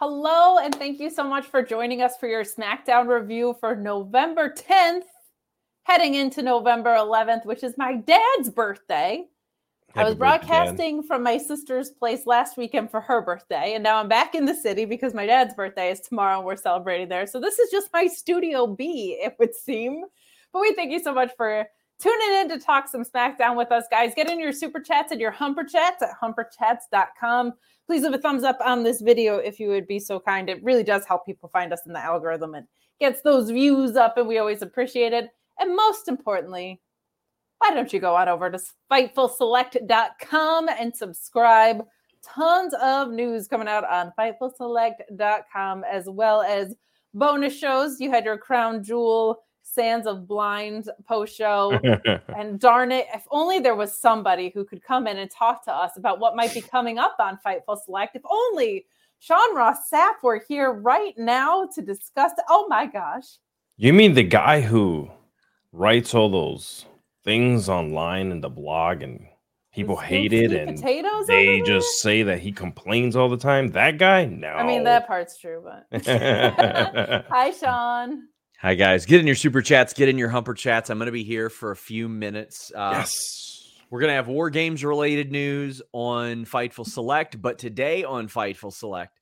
Hello, and thank you so much for joining us for your SmackDown review for November 10th, heading into November 11th, which is my dad's birthday. Happy I was broadcasting from my sister's place last weekend for her birthday, and now I'm back in the city because my dad's birthday is tomorrow and we're celebrating there. So this is just my studio B, it would seem. But we thank you so much for tuning in to talk some SmackDown with us, guys. Get in your super chats and your humper chats at humperchats.com please leave a thumbs up on this video if you would be so kind. It really does help people find us in the algorithm and gets those views up, and we always appreciate it. And most importantly, why don't you go on over to FightfulSelect.com and subscribe? Tons of news coming out on FightfulSelect.com as well as bonus shows. You had your Crown Jewel Sands of Blind post show. and darn it, if only there was somebody who could come in and talk to us about what might be coming up on Fightful Select. If only Sean Ross Sapp were here right now to discuss. Oh my gosh. You mean the guy who writes all those things online in the blog and people hate it and potatoes they just say that he complains all the time? That guy? No. I mean, that part's true, but. Hi, Sean. Hi guys, get in your super chats, get in your humper chats. I'm going to be here for a few minutes. Uh, yes, we're going to have war games related news on Fightful Select, but today on Fightful Select,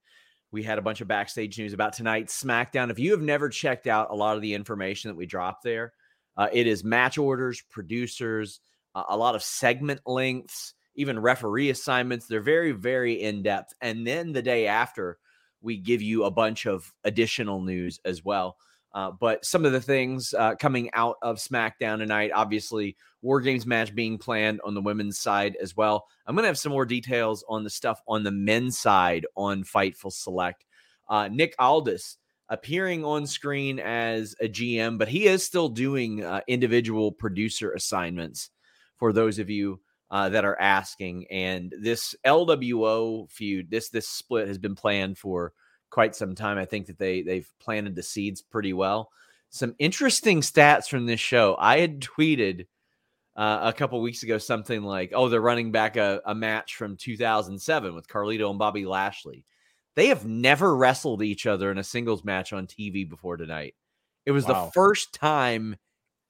we had a bunch of backstage news about tonight's SmackDown. If you have never checked out a lot of the information that we dropped there, uh, it is match orders, producers, uh, a lot of segment lengths, even referee assignments. They're very, very in depth. And then the day after, we give you a bunch of additional news as well. Uh, but some of the things uh, coming out of SmackDown tonight, obviously, War Games match being planned on the women's side as well. I'm going to have some more details on the stuff on the men's side on Fightful Select. Uh, Nick Aldis appearing on screen as a GM, but he is still doing uh, individual producer assignments for those of you uh, that are asking. And this LWO feud, this this split has been planned for quite some time. I think that they they've planted the seeds pretty well. Some interesting stats from this show. I had tweeted uh, a couple weeks ago something like, "Oh, they're running back a, a match from 2007 with Carlito and Bobby Lashley." They have never wrestled each other in a singles match on TV before tonight. It was wow. the first time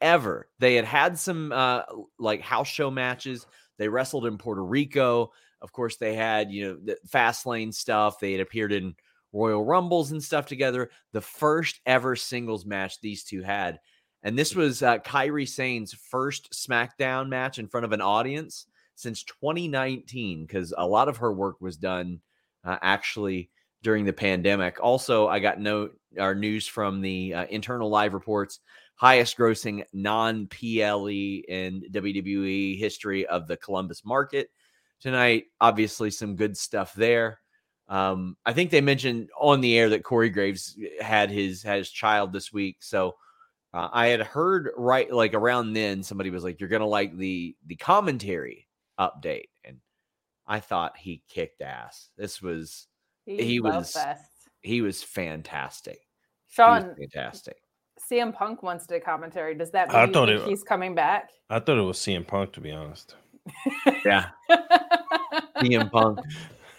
ever. They had had some uh, like house show matches. They wrestled in Puerto Rico. Of course, they had you know the fast lane stuff. They had appeared in Royal Rumbles and stuff together. The first ever singles match these two had. And this was uh, Kairi Sane's first SmackDown match in front of an audience since 2019, because a lot of her work was done uh, actually during the pandemic. Also, I got note our news from the uh, internal live reports highest grossing non PLE in WWE history of the Columbus market tonight. Obviously, some good stuff there. Um, I think they mentioned on the air that Corey Graves had his had his child this week. So uh, I had heard right like around then somebody was like, "You're gonna like the the commentary update," and I thought he kicked ass. This was He's He was- best. he was fantastic. He was Sean, fantastic. CM Punk wants to do commentary. Does that mean you thought it- he's coming back? I thought it was CM Punk to be honest. Yeah, CM Punk.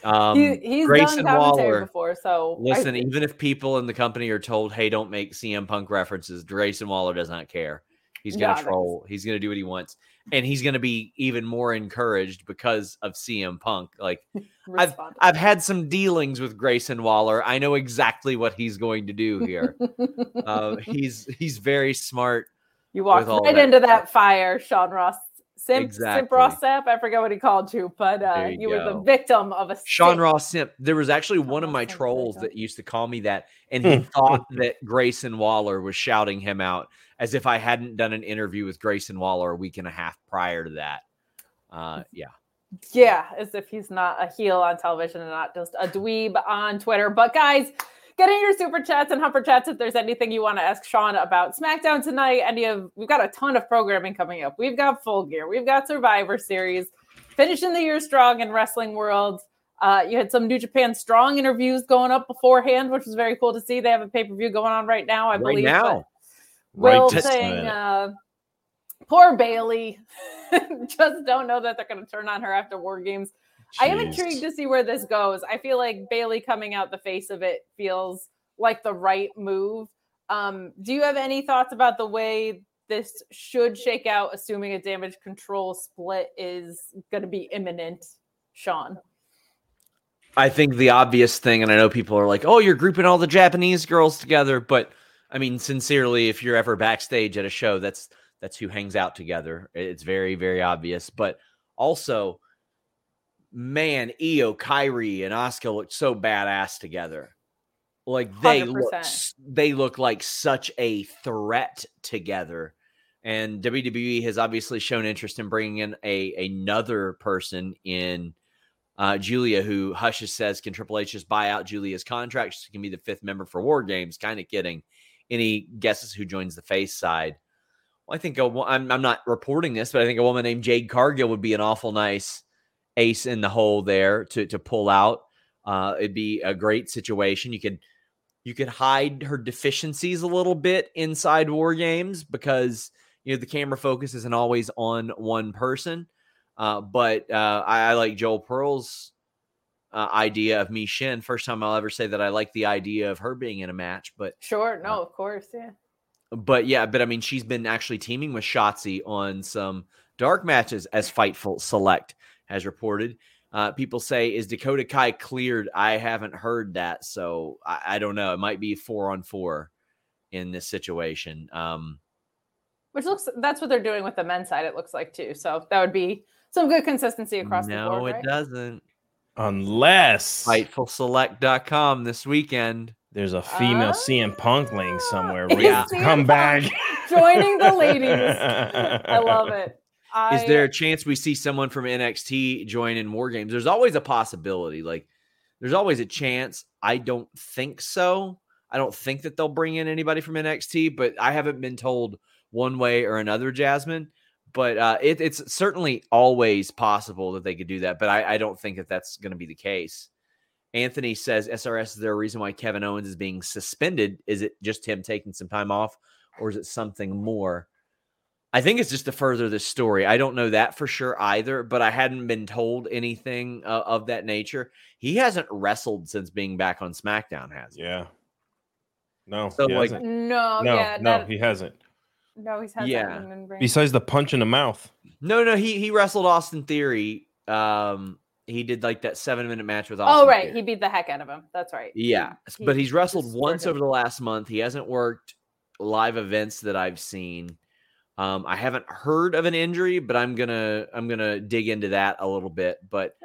Um, he, he's Grayson done Waller. before, so Listen, thi- even if people in the company are told, "Hey, don't make CM Punk references," Grayson Waller does not care. He's gonna it. troll. He's gonna do what he wants, and he's gonna be even more encouraged because of CM Punk. Like I've I've had some dealings with Grayson Waller. I know exactly what he's going to do here. uh, he's he's very smart. you walked right that into that fire, Sean Ross. Simp, Simp Exactly. Ross Sapp, I forget what he called you, but uh, you you, were the victim of a Sean simp. Ross Simp. There was actually one of my Simp, trolls go. that used to call me that, and he thought that Grayson Waller was shouting him out as if I hadn't done an interview with Grayson Waller a week and a half prior to that. Uh, yeah, Yeah, as if he's not a heel on television and not just a dweeb on Twitter. But guys, get in your super chats and humper chats if there's anything you want to ask Sean about SmackDown tonight. Any of we've got a ton of programming coming up. We've got Full Gear, we've got Survivor Series, finishing the year strong in wrestling world. Uh, you had some New Japan Strong interviews going up beforehand, which was very cool to see. They have a pay per view going on right now, I right believe. now. Will this saying, uh, poor Bayley. Just don't know that they're going to turn on her after War Games. I am intrigued to see where this goes. I feel like Bayley coming out the face of it feels like the right move. Um, do you have any thoughts about the way this should shake out, assuming a Damage CTRL split is going to be imminent, Sean? I think the obvious thing, and I know people are like, "Oh, you're grouping all the Japanese girls together," but I mean, sincerely, if you're ever backstage at a show, that's that's who hangs out together. It's very, very obvious. But also, man, Io, Kairi, and Asuka looked so badass together. Like they look, 100%. s- they look like such a threat together. And WWE has obviously shown interest in bringing in a another person in uh, Giulia, who Hushes says, can Triple H just buy out Giulia's contract? She can be the fifth member for War Games. Kind of kidding. Any guesses who joins the face side? Well, I think I'm, I'm not reporting this, but I think a woman named Jade Cargill would be an awful nice ace in the hole there to to pull out. Uh, it'd be a great situation. You could you could hide her deficiencies a little bit inside War Games because you know the camera focus isn't always on one person. Uh, but uh, I, I like Joel Pearl's uh, idea of Michin. First time I'll ever say that I like the idea of her being in a match. But Sure. No, of course. Yeah. but yeah, but I mean, she's been actually teaming with Shotzi on some dark matches, as Fightful Select has reported. Uh, people say, "Is Dakota Kai cleared?" I haven't heard that, so I, I don't know. It might be four on four in this situation. Um, Which looks that's what they're doing with the men's side, it looks like too. So that would be some good consistency across no, the board. No, it right? doesn't. Unless FightfulSelect.com this weekend. there's a female CM Punk link somewhere Ah, ready Yeah. to come back. Joining the ladies. I love it. I, Is there a chance we see someone from NXT join in War Games? There's always a possibility. Like, there's always a chance. I don't think so. I don't think that they'll bring in anybody from NXT, but I haven't been told one way or another, Jasmine. But uh, it, it's certainly always possible that they could do that. But I, I don't think that that's going to be the case. Anthony says, SRS, is there a reason why Kevin Owens is being suspended? Is it just him taking some time off, or is it something more? I think it's just to further this story. I don't know that for sure either, but I hadn't been told anything uh, of that nature. He hasn't wrestled since being back on SmackDown, has he? yeah. No, So, he like- hasn't. no, no, yeah, no, that- he hasn't. no, he's had Yeah. that in ring. Besides the punch in the mouth. No, no, he he wrestled Austin Theory. Um, he did like that seven minute match with Austin. Oh right, Theory. he beat the heck out of him. That's right. Yeah, He- but he's wrestled destroyed once over the last month. He hasn't worked live events that I've seen. Um, I haven't heard of an injury, but I'm gonna I'm gonna dig into that a little bit. But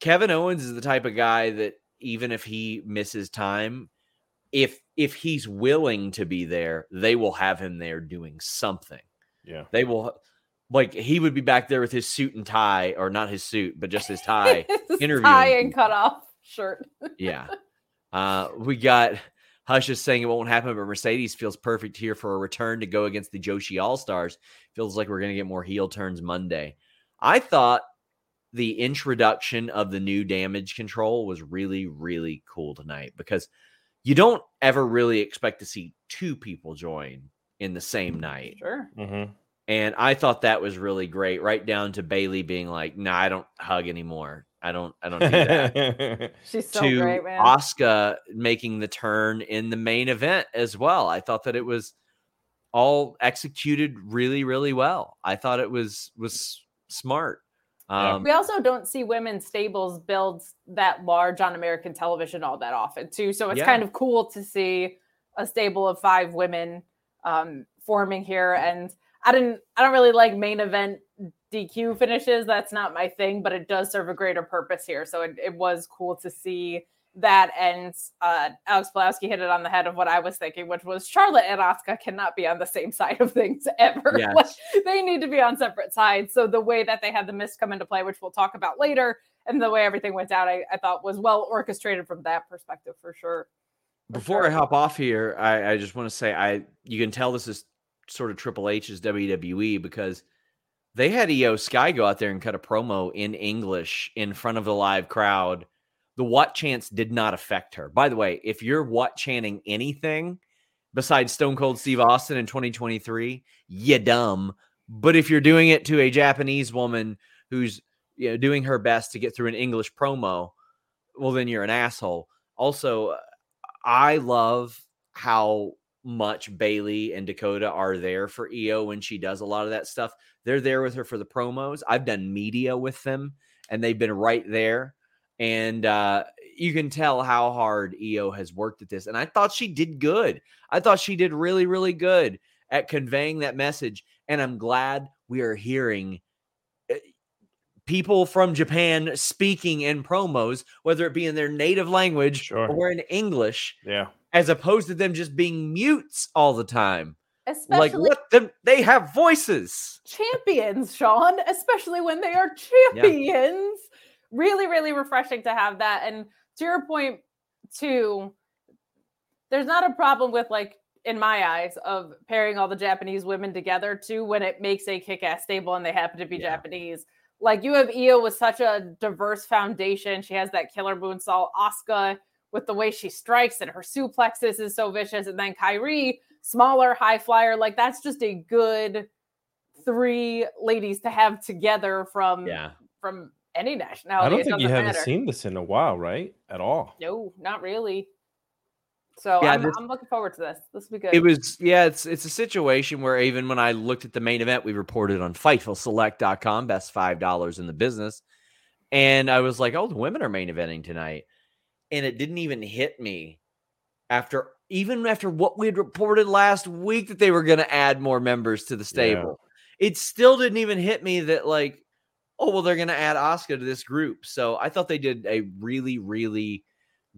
Kevin Owens is the type of guy that even if he misses time, if if he's willing to be there, they will have him there doing something. Yeah. They will like he would be back there with his suit and tie, or not his suit, but just his tie. His interviewing tie and cut off shirt. Yeah. Uh, we got Hush is saying it won't happen, but Mercedes feels perfect here for a return to go against the Joshi All Stars. Feels like we're going to get more heel turns Monday. I thought the introduction of the new Damage CTRL was really, really cool tonight because you don't ever really expect to see two people join in the same night. Sure. Mm-hmm. And I thought that was really great, right down to Bayley being like, "No, nah, I don't hug anymore. I don't. I don't do that." She's so to great, man. Asuka making the turn in the main event as well. I thought that it was all executed really, really well. I thought it was was smart. Um, we also don't see women's stables build that large on American television all that often, too. So it's Yeah. kind of cool to see a stable of five women um, forming here. And I didn't, I don't really like main event DQ finishes. That's not my thing, but it does serve a greater purpose here. So it, it was cool to see that. And uh, Alex Pulaski hit it on the head of what I was thinking, which was Charlotte and Asuka cannot be on the same side of things ever. Yes. Like, they need to be on separate sides. So the way that they had the mist come into play, which we'll talk about later, and the way everything went down, I, I thought was well orchestrated from that perspective for sure. For Before I hop off here, I, I just want to say I you can tell this is sort of Triple H's WWE because they had IYO SKY go out there and cut a promo in English in front of the live crowd. The what chants did not affect her. By the way, if you're what chanting anything besides Stone Cold Steve Austin in 2023, you dumb. But if you're doing it to a Japanese woman who's you know doing her best to get through an English promo, well then you're an asshole. Also, I love how much Bayley and Dakota are there for IYO when she does a lot of that stuff. They're there with her for the promos. I've done media with them and they've been right there. And uh, you can tell how hard IYO has worked at this. And I thought she did good. I thought she did really, really good at conveying that message. And I'm glad we are hearing uh, people from Japan speaking in promos, whether it be in their native language Sure. or in English, Yeah. As opposed to them just being mutes all the time. Especially like what them they have voices. champions, Sean, especially when they are champions. Really, really refreshing to have that. And to your point, too, there's not a problem with like in my eyes of pairing all the Japanese women together too when it makes a kick-ass stable and they happen to be Yeah. Japanese. Like you have Io with such a diverse foundation. She has that killer moonsault. Asuka with the way she strikes and her suplexes is so vicious. And then Kairi, smaller, high flyer. Like that's just a good three ladies to have together from Yeah. from any nationality. I don't think you doesn't haven't seen this in a while, right? At all. No, not really. So Yeah, I'm, this- I'm looking forward to this. This will be good. It was yeah, it's it's a situation where even when I looked at the main event, we reported on fightfulselect.com, best five dollars in the business. And I was like, oh, the women are main eventing tonight. And it didn't even hit me after even after what we had reported last week that they were gonna add more members to the stable. It still didn't even hit me that like, oh well, they're gonna add Asuka to this group. So I thought they did a really, really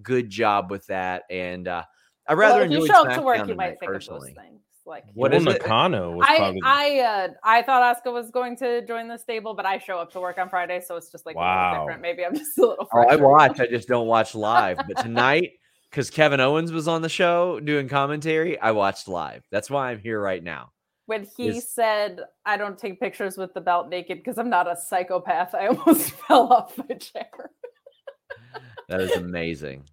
good job with that. And uh I well, rather if you show up to work, you might think personally. of those things. Like What What is it? Nakano was I probably I uh I thought Asuka was going to join the stable, but I show up to work on Friday, so it's just like a Wow. little different. Maybe I'm just a little. Oh, I watch. I just don't watch live. But tonight, because Kevin Owens was on the show doing commentary, I watched live. That's why I'm here right now. when he is- said, "I don't take pictures with the belt naked because I'm not a psychopath," I almost fell off my chair. That is amazing.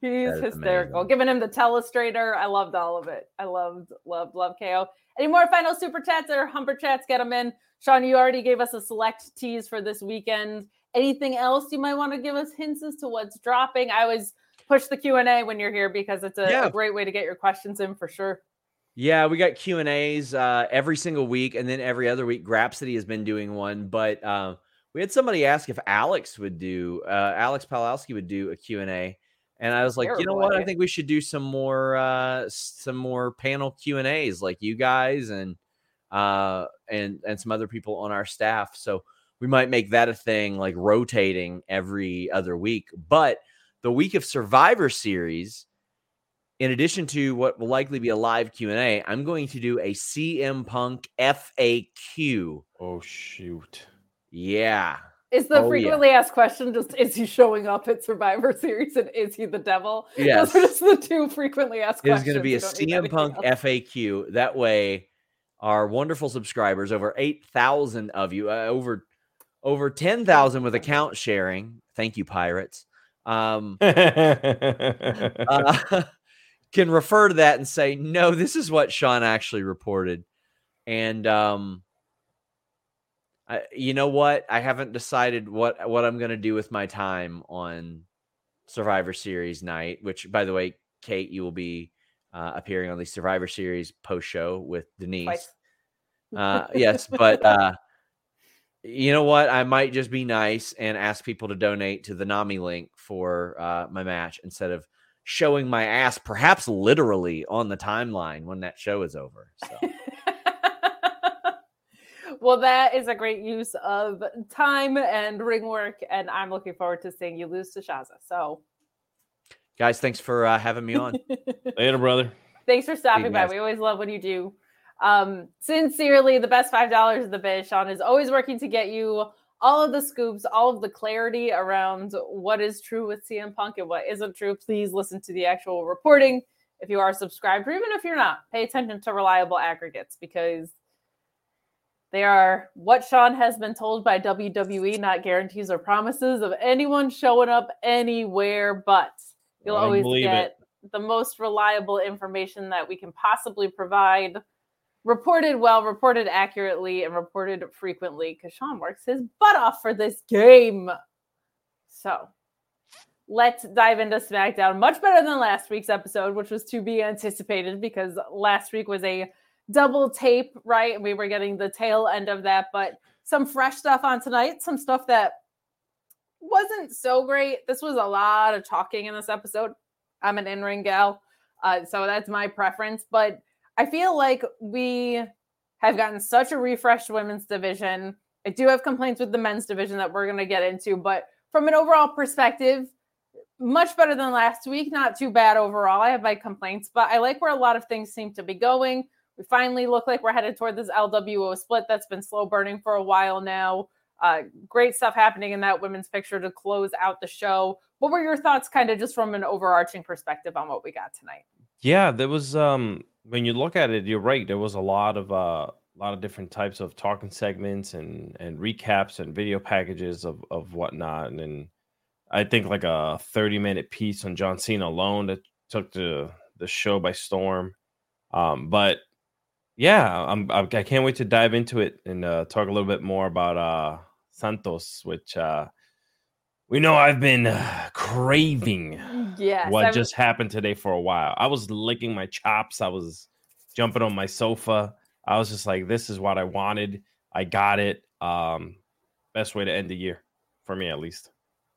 He's hysterical. amazing. Giving him the telestrator. I loved all of it. I loved, loved, love KO. Any more final super chats or humper chats? Get them in. Sean, you already gave us a select tease for this weekend. Anything else you might want to give us hints as to what's dropping? I always push the Q and A when you're here because it's a, a great way to get your questions in for sure. Yeah, we got Q and A's uh, every single week, and then every other week, Grapsody has been doing one. But uh, we had somebody ask if Alex would do, uh, Alex Palowski would do a Q and A, and I was like, you know what? I think we should do some more, uh, some more panel Q and A's, like you guys and uh, and and some other people on our staff. So we might make that a thing, like rotating every other week. But the week of Survivor Series in addition to what will likely be a live q&a i'm going to do a cm punk faq Oh shoot. yeah Is the Oh, yeah. frequently asked question just is he showing up at Survivor Series and is he the devil? Yes. Those are just the two frequently asked it is questions. going to be a You don't need cm punk else. faq that way our wonderful subscribers over 8000 of you uh, over over 10,000 with account sharing. Thank you, pirates. Um, uh, can refer to that and say, no, this is what Sean actually reported. And um, I, you know what? I haven't decided what what I'm going to do with my time on Survivor Series night. Which, by the way, Kate, you will be uh, appearing on the Survivor Series post show with Denise. Uh, yes, but uh, you know what? I might just be nice and ask people to donate to the Nami link for uh, my match instead of showing my ass, perhaps literally on the timeline when that show is over. So. well, that is a great use of time and ring work, and I'm looking forward to seeing you lose to Shaza. So, guys, thanks for uh, having me on. Later, brother. Thanks for stopping by. We always love when you do. Um, sincerely, the best five dollars of the biz. Sean is always working to get you all of the scoops, all of the clarity around what is true with CM Punk and what isn't true. Please listen to the actual reporting if you are subscribed, or even if you're not. Pay attention to reliable aggregates because they are what Sean has been told by WWE, not guarantees or promises of anyone showing up anywhere, but you'll always get it. the most reliable information that we can possibly provide. Reported well, reported accurately, and reported frequently because Sean works his butt off for this game. So let's dive into SmackDown. Much better than last week's episode, which was to be anticipated because last week was a double tape, right? And we were getting the tail end of that, but some fresh stuff on tonight, some stuff that wasn't so great. This was a lot of talking in this episode. I'm an in ring gal, uh, so that's my preference. But I feel like we have gotten such a refreshed women's division. I do have complaints with the men's division that we're going to get into, but from an overall perspective, much better than last week. Not too bad overall. I have my complaints, but I like where a lot of things seem to be going. We finally look like we're headed toward this LWO split that's been slow burning for a while now. Uh, great stuff happening in that women's picture to close out the show. What were your thoughts, kind of just from an overarching perspective, on what we got tonight? Yeah, there was. Um, when you look at it, you're right. There was a lot of uh, a lot of different types of talking segments and and recaps and video packages of of whatnot. And then I think like a 30 minute piece on John Cena alone that took the the show by storm. Um, but yeah, I'm, I can't wait to dive into it and uh, talk a little bit more about uh, Santos, which uh, we know I've been uh, craving. Yes, what I've... just happened today for a while. I was licking my chops. I was jumping on my sofa. I was just like, "This is what I wanted. I got it." Um, best way to end the year for me, at least.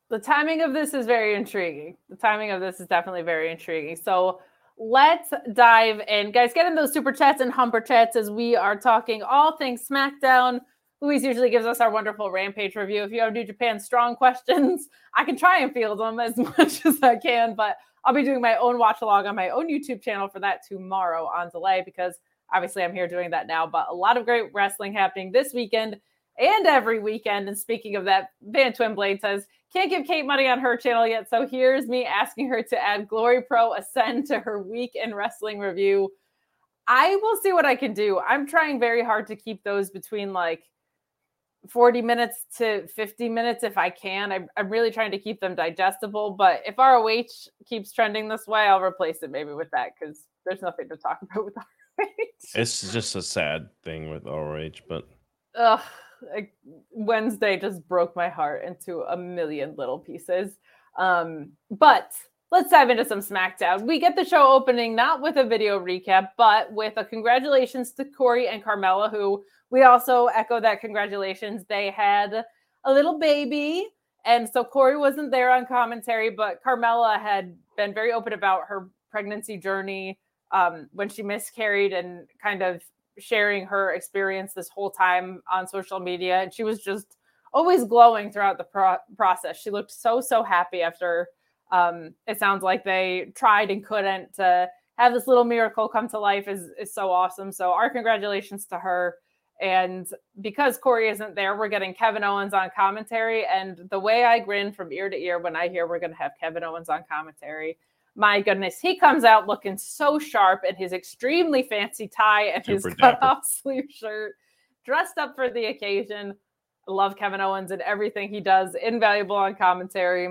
The timing of this is very intriguing. The timing of this is definitely very intriguing. So let's dive in. Guys, get in those super chats and humper chats as we are talking all things SmackDown. Luis usually gives us our wonderful Rampage review. If you have New Japan strong questions, I can try and field them as much as I can, but I'll be doing my own watch along on my own YouTube channel for that tomorrow on delay because obviously I'm here doing that now. But a lot of great wrestling happening this weekend and every weekend. And speaking of that, Van Twinblade says, can't give Kate money on her channel yet. So here's me asking her to add Glory Pro Ascend to her week in wrestling review. I will see what I can do. I'm trying very hard to keep those between like 40 minutes to 50 minutes if I can. I, am really trying to keep them digestible. But if ROH keeps trending this way, I'll replace it maybe with that because there's nothing to talk about with ROH. It's just a sad thing with ROH, but. Ugh like Wednesday just broke my heart into a million little pieces. Um, but let's dive into some SmackDown. We get the show opening not with a video recap, but with a congratulations to Corey and Carmella, who we also echo that congratulations. They had a little baby. And so Corey wasn't there on commentary, but Carmella had been very open about her pregnancy journey um, when she miscarried and kind of sharing her experience this whole time on social media. And she was just always glowing throughout the pro- process. She looked so, so happy after um, it sounds like they tried and couldn't to have this little miracle come to life is, is so awesome. So, our congratulations to her. And because Corey isn't there, we're getting Kevin Owens on commentary. And the way I grin from ear to ear when I hear we're going to have Kevin Owens on commentary my goodness, he comes out looking so sharp in his extremely fancy tie and Super his cut off sleeve shirt, dressed up for the occasion. love Kevin Owens and everything he does, invaluable on commentary.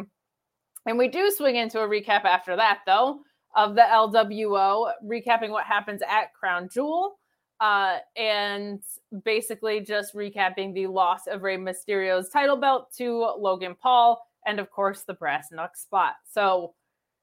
And we do swing into a recap after that, though, of the LWO, recapping what happens at Crown Jewel. Uh, and basically just recapping the loss of Rey Mysterio's title belt to Logan Paul, and of course the brass knuck spot. So,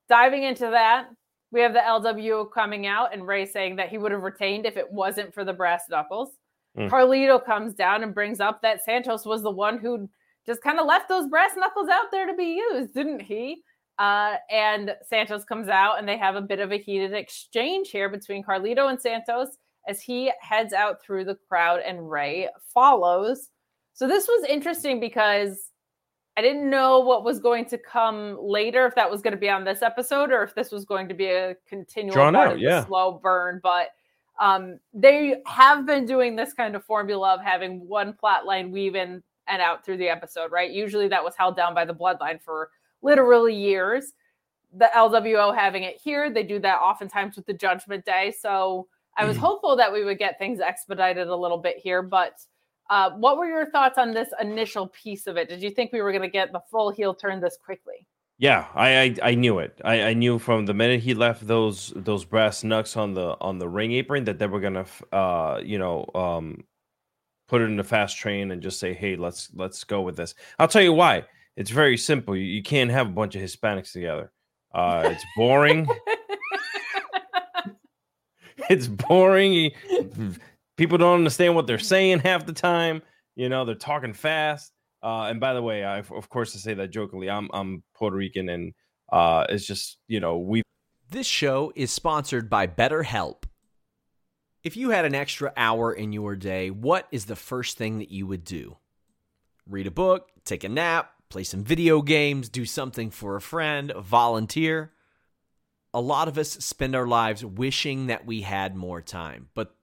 diving into that, we have the LWO coming out and Rey saying that he would have retained if it wasn't for the brass knuckles. Mm. Carlito comes down and brings up that Santos was the one who just kind of left those brass knuckles out there to be used, didn't he? Uh, and Santos comes out and they have a bit of a heated exchange here between Carlito and Santos as he heads out through the crowd and Rey follows. So this was interesting because I didn't know what was going to come later, if that was going to be on this episode or if this was going to be a continual Drawn out, yeah. slow burn. But um, they have been doing this kind of formula of having one plot line weave in and out through the episode, right? Usually that was held down by the bloodline for literally years. The LWO having it here, they do that oftentimes with the Judgment Day. So I was mm. hopeful that we would get things expedited a little bit here, but uh, what were your thoughts on this initial piece of it? Did you think we were going to get the full heel turn this quickly? Yeah, I I, I knew it. I, I knew from the minute he left those those brass knucks on the on the ring apron that they were gonna uh you know um put it in the fast train and just say hey let's let's go with this. I'll tell you why. It's very simple. You, you can't have a bunch of Hispanics together. Uh, it's boring. it's boring. People don't understand what they're saying half the time. You know, they're talking fast. Uh, and by the way, I of course I say that jokingly. I'm I'm Puerto Rican, and uh, it's just you know we. This show is sponsored by BetterHelp. If you had an extra hour in your day, what is the first thing that you would do? Read a book, take a nap, play some video games, do something for a friend, volunteer a lot of us spend our lives wishing that we had more time. But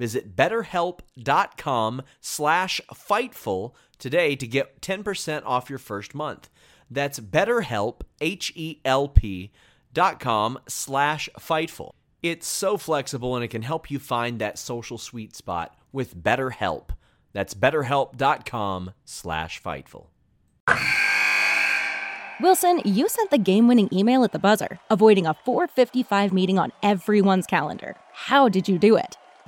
Visit betterhelp.com slash Fightful today to get 10% off your first month. That's betterhelp, H-E-L-P dot com slash Fightful. It's so flexible and it can help you find that social sweet spot with BetterHelp. That's betterhelp.com slash Fightful. Wilson, you sent the game-winning email at the buzzer, avoiding a 455 meeting on everyone's calendar. How did you do it?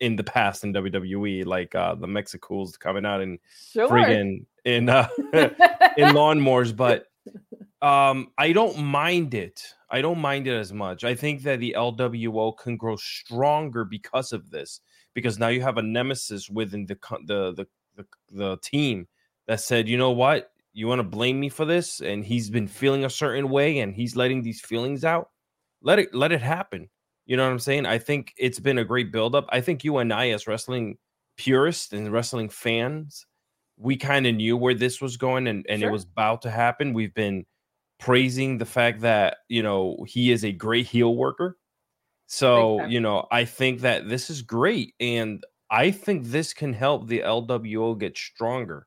in the past in WWE, like uh, the Mexicools coming out and sure. friggin' in uh, in lawnmowers, but um, I don't mind it. I don't mind it as much. I think that the LWO can grow stronger because of this, because now you have a nemesis within the the the the, the team that said, you know what, you want to blame me for this, and he's been feeling a certain way, and he's letting these feelings out. Let it let it happen. You know what I'm saying? I think it's been a great buildup. I think you and I, as wrestling purists and wrestling fans, we kind of knew where this was going and, and sure. it was about to happen. We've been praising the fact that, you know, he is a great heel worker. So, you know, I think that this is great. And I think this can help the LWO get stronger,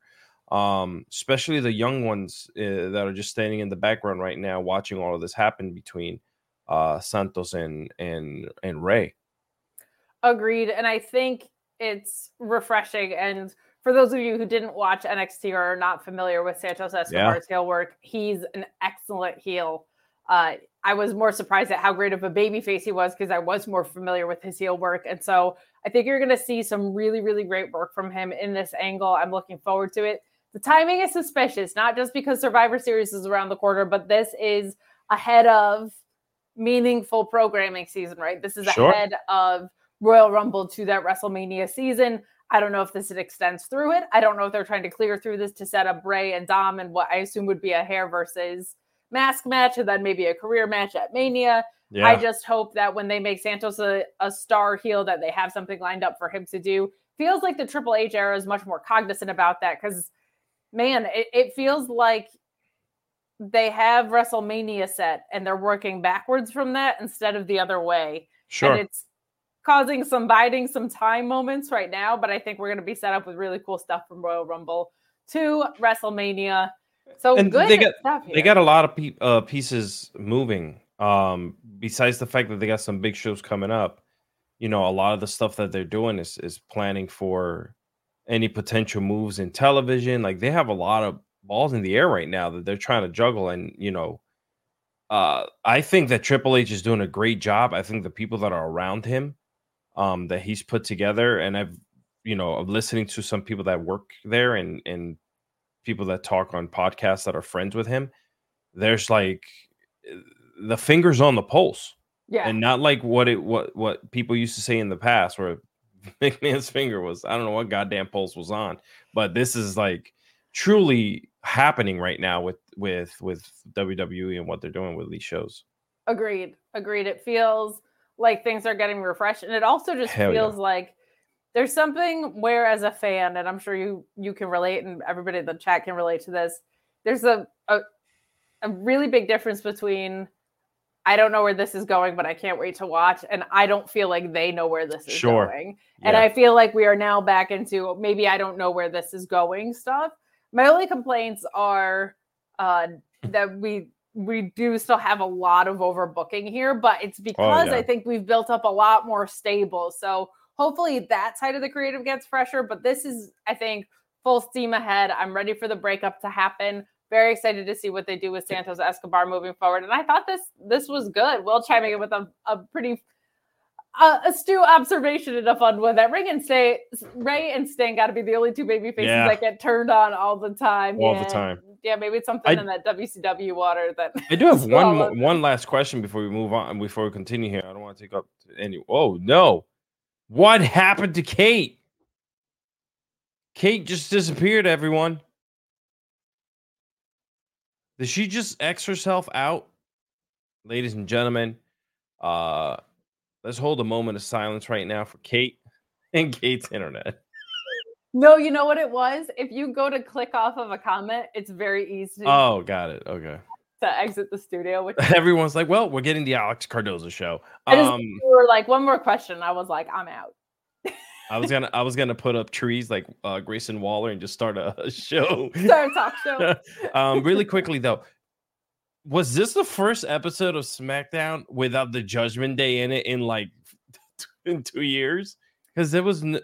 um, especially the young ones uh, that are just standing in the background right now, watching all of this happen between uh, Santos and and and Rey. Agreed, and I think it's refreshing and for those of you who didn't watch NXT or are not familiar with Santos Escobar's yeah. heel work, he's an excellent heel. Uh, I was more surprised at how great of a baby face he was because I was more familiar with his heel work. And so I think you're going to see some really, really great work from him in this angle. I'm looking forward to it. The timing is suspicious, not just because Survivor Series is around the corner, but this is ahead of meaningful programming season, right? This is sure. ahead of Royal Rumble to that WrestleMania season. I don't know if this extends through it. I don't know if they're trying to clear through this to set up Bray and Dom and what I assume would be a hair versus mask match and then maybe a career match at Mania. Yeah. I just hope that when they make Santos a, a star heel, that they have something lined up for him to do. Feels like the Triple H era is much more cognizant about that because, man, it, it feels like they have WrestleMania set and they're working backwards from that instead of the other way. Sure. And it's causing some biding some time moments right now, but I think we're going to be set up with really cool stuff from Royal Rumble to WrestleMania. So and good they got, stuff They got a lot of pe- uh, pieces moving. Um, besides the fact that they got some big shows coming up, you know, a lot of the stuff that they're doing is is planning for any potential moves in television. Like they have a lot of balls in the air right now that they're trying to juggle, and you know, uh, I think that Triple H is doing a great job. I think the people that are around him um, that he's put together, and I've you know of listening to some people that work there and and people that talk on podcasts that are friends with him. There's like eh, the fingers on the pulse, yeah, and not like what it what what people used to say in the past where McMahon's finger was I don't know what goddamn pulse was on, but this is like truly happening right now with with with WWE and what they're doing with these shows. Agreed. Agreed. It feels like things are getting refreshed and it also just Hell feels yeah. like there's something where as a fan and i'm sure you you can relate and everybody in the chat can relate to this there's a a, a really big difference between I don't know where this is going, but I can't wait to watch. And I don't feel like they know where this is sure. going. Yeah. And I feel like we are now back into maybe I don't know where this is going stuff. My only complaints are uh, that we we do still have a lot of overbooking here, but it's oh, because oh, yeah. I think we've built up a lot more stable. So hopefully that side of the creative gets fresher. But this is, I think, full steam ahead. I'm ready for the breakup to happen. Very excited to see what they do with Santos Escobar moving forward. And I thought this this was good. Will chiming in with a, a pretty uh, astute observation and a fun one that Rey and Stay, Rey and Sting got to be the only two baby faces yeah. that get turned on all the time. All the time. Yeah, maybe it's something I, in that WCW water that. I do have one one last question before we move on. Before we continue here, I don't want to take up any. Oh no, what happened to Kate? Kate just disappeared. Everyone. Did she just X herself out, ladies and gentlemen? Uh Let's hold a moment of silence right now for Kate and Kate's internet. No, you know what it was? If you go to click off of a comment, it's very easy. Oh, got it. Okay. To exit the studio, which everyone's like, "Well, we're getting the Alex Cardoza show." I just, um, you were like, "One more question." I was like, "I'm out." I was gonna, I was gonna put up trees like uh, Grayson Waller and just start a, a show. Start a talk show. um, really quickly though, was this the first episode of SmackDown without the Judgment Day in it in like in two years? Because it was n-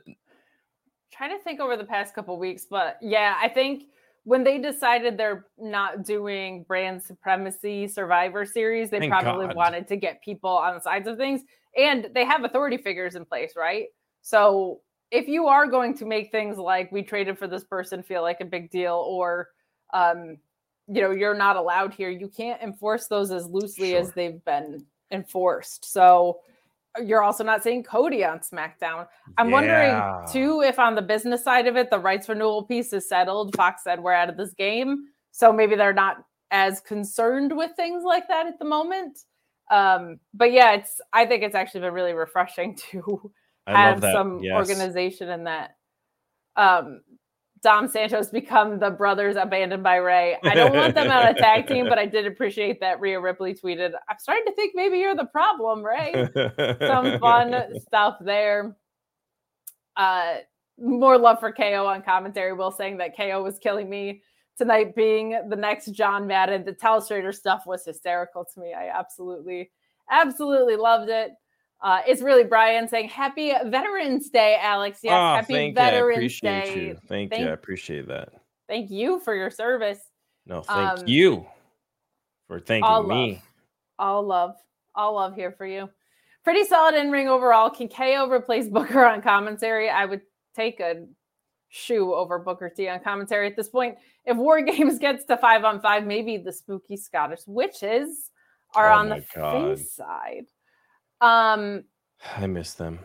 trying to think over the past couple weeks, but yeah, I think when they decided they're not doing brand supremacy Survivor Series, they Thank probably God. wanted to get people on the sides of things, and they have authority figures in place, right? So if you are going to make things like we traded for this person feel like a big deal, or um, you know you're not allowed here you can't enforce those as loosely sure. as they've been enforced so uh, you're also not seeing cody on smackdown i'm yeah. wondering too if on the business side of it the rights renewal piece is settled fox said we're out of this game so maybe they're not as concerned with things like that at the moment um but yeah it's i think it's actually been really refreshing to have some yes. organization in that um Dom Santos become the brothers abandoned by Rey. I don't want them on a tag team, but I did appreciate that Rhea Ripley tweeted, I'm starting to think maybe you're the problem, Rey. Some fun stuff there. Uh, more love for KO on commentary. Will saying that KO was killing me tonight, being the next John Madden. The Telestrator stuff was hysterical to me. I absolutely, absolutely loved it. Uh, it's really Brian saying Happy Veterans Day, Alex. Yes, Ah, Happy thank you. I Veterans appreciate Day. you. Thank, Thank- you. I appreciate that. Thank you for your service. No, thank Um, you for thanking all me. love. All love. All love here for you. Pretty solid in ring overall. Can KO replace Booker on commentary? I would take a shoe over Booker T on commentary at this point. If War Games gets to five on five, maybe the spooky Scottish witches are Oh on the God. face side. Um, I miss them.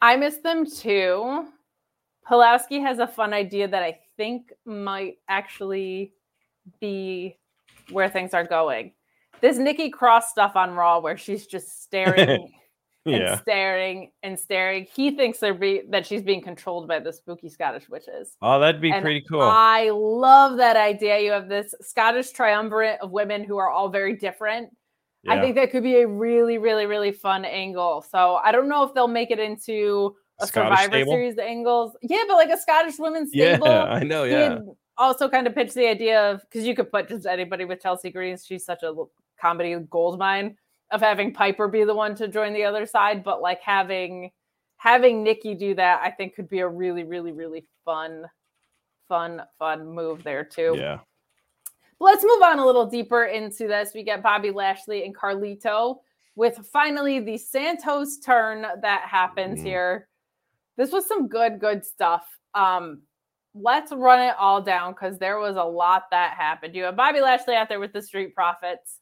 I miss them too. Pulaski has a fun idea that I think might actually be where things are going. This Nikki Cross stuff on Raw, where she's just staring and Yeah. staring and staring. He thinks they're be- that she's being controlled by the spooky Scottish witches. Oh, that'd be And pretty cool. I love that idea. You have this Scottish triumvirate of women who are all very different. I think that could be a really, really, really fun angle. So I don't know if they'll make it into a Scottish Survivor stable? Series angles. Yeah, but like a Scottish women's stable. yeah. I know. Yeah. also kind of pitched the idea of because you could put just anybody with Chelsea Greens. She's such a comedy gold mine of having Piper be the one to join the other side, but like having having Nikki do that, I think could be a really, really, really fun, fun, fun move there too. Yeah. Let's move on a little deeper into this. We get Bobby Lashley and Carlito with finally the Santos turn that happens Mhm. here. This was some good, good stuff. Um, let's run it all down because there was a lot that happened. You have Bobby Lashley out there with the Street Profits.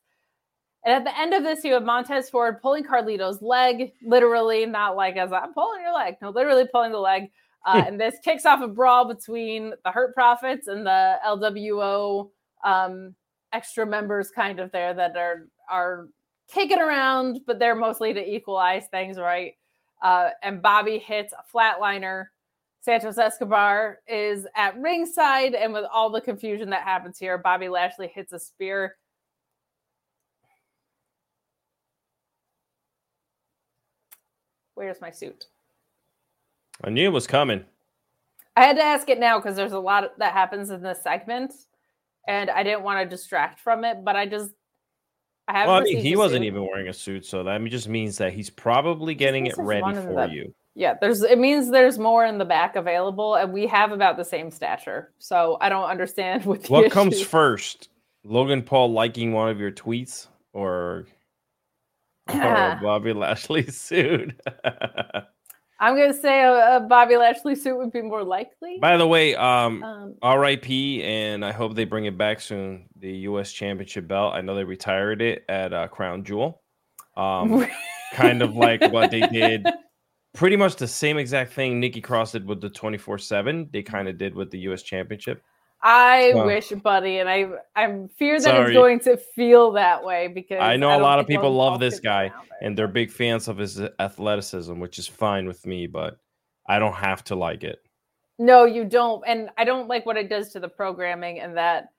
And at the end of this, you have Montez Ford pulling Carlito's leg, literally, not like as I'm pulling your leg, no, literally pulling the leg. Uh, and this kicks off a brawl between the Hurt Profits and the LWO um, extra members, kind of there that are are kicking around, but they're mostly to equalize things, right? Uh, and Bobby hits a flatliner. Santos Escobar is at ringside, and with all the confusion that happens here, Bobby Lashley hits a spear. Where's my suit? I knew it was coming. I had to ask it now because there's a lot that happens in this segment, and I didn't want to distract from it. But I just, I have. Well, I mean, he wasn't even wearing a suit, so that just means that he's probably getting it ready for the- you. Yeah, there's. It means there's more in the back available, and we have about the same stature. So I don't understand what. What comes first? Logan Paul liking one of your tweets or, or Bobby Lashley's suit? I'm gonna say a, a Bobby Lashley suit would be more likely. By the way, um, Um, RIP, and I hope they bring it back soon. The U.S. Championship belt. I know they retired it at uh, Crown Jewel. Um, kind of like what they did. Pretty much the same exact thing Nikki Cross did with the 24 7. They kind of did with the U.S. Championship. I So- wish, buddy, and I I fear that Sorry. it's going to feel that way because I know a lot of people love this guy, and they're big fans of his athleticism, which is fine with me, but I don't have to like it. No, you don't. And I don't like what it does to the programming and that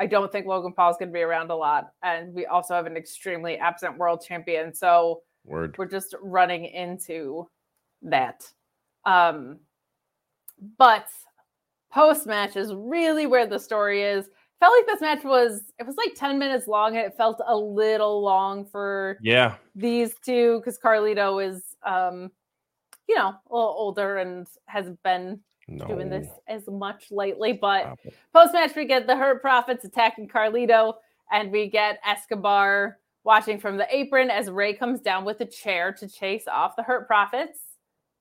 I don't think Logan Paul's going to be around a lot. And we also have an extremely absent world champion. So Word. we're just running into that. Um, but post match is really where the story is. Felt like this match was, it was like 10 minutes long and it felt a little long for Yeah. these two because Carlito is, um, you know, a little older and hasn't been No. doing this as much lately. But post match, we get the Hurt Profits attacking Carlito, and we get Escobar watching from the apron as Rey comes down with a chair to chase off the Hurt Profits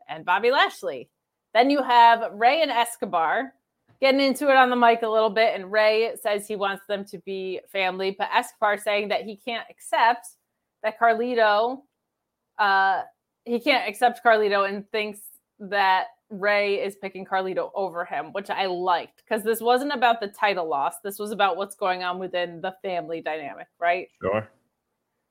and Bobby Lashley. Then you have Rey and Escobar getting into it on the mic a little bit, and Rey says he wants them to be family, but Escobar saying that he can't accept that Carlito, uh, he can't accept Carlito and thinks that Rey is picking Carlito over him, which I liked because this wasn't about the title loss. This was about what's going on within the family dynamic, right? Sure.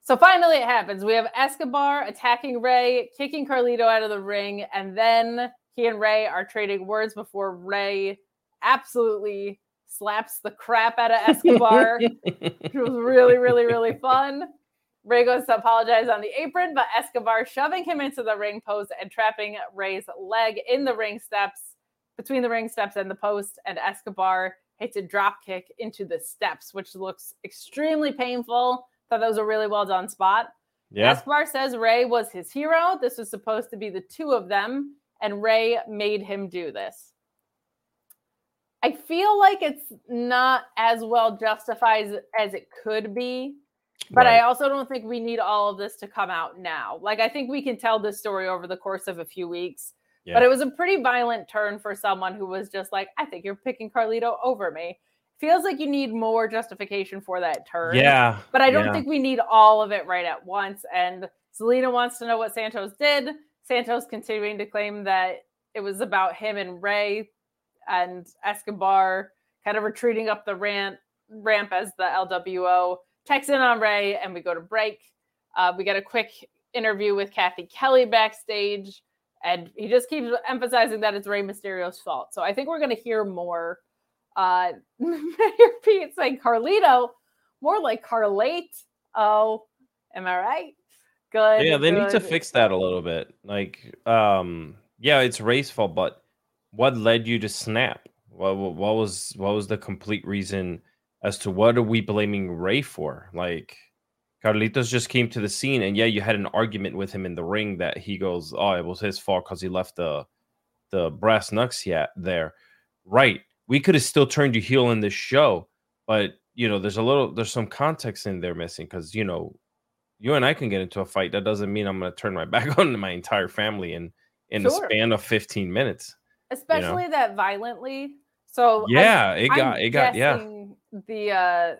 So finally it happens. We have Escobar attacking Rey, kicking Carlito out of the ring, and then he and Rey are trading words before Rey absolutely slaps the crap out of Escobar. It was really, really, really fun. Rey goes to apologize on the apron, but Escobar shoving him into the ring post and trapping Rey's leg in the ring steps, between the ring steps and the post. And Escobar hits a drop kick into the steps, which looks extremely painful. Thought that was a really well done spot. Yeah. Escobar says Rey was his hero. This was supposed to be the two of them, and Rey made him do this. I feel like it's not as well justified as it could be, but I also don't think we need all of this to come out now. Like, I think we can tell this story over the course of a few weeks. But it was a pretty violent turn for someone who was just like, I think you're picking Carlito over me. Feels like you need more justification for that turn. Yeah. But I don't yeah. think we need all of it right at once. And Selena wants to know what Santos did. Santos continuing to claim that it was about him and Rey and Escobar kind of retreating up the ramp ramp as the LWO checks in on Rey and we go to break. Uh, we get a quick interview with Cathy Kelly backstage, and he just keeps emphasizing that it's Rey Mysterio's fault. So I think we're going to hear more. Uh, Mayor Pete saying Carlito, more like Carlate. Oh, am I right? Good. yeah, they need to fix that a little bit. Like, um, yeah, it's Rey's fault, but what led you to snap? What, what what was what was the complete reason as to what are we blaming Rey for? Like, Carlitos just came to the scene, and yeah, you had an argument with him in the ring that he goes, "Oh, it was his fault because he left the the brass knucks yet there." Right? We could have still turned you heel in this show, but you know, there's a little, there's some context in there missing because you know you and I can get into a fight. That doesn't mean I'm going to turn my back on my entire family in in the Sure. span of 15 minutes. Especially that violently. So I'm- Yeah, it I'm got it got yeah. The uh,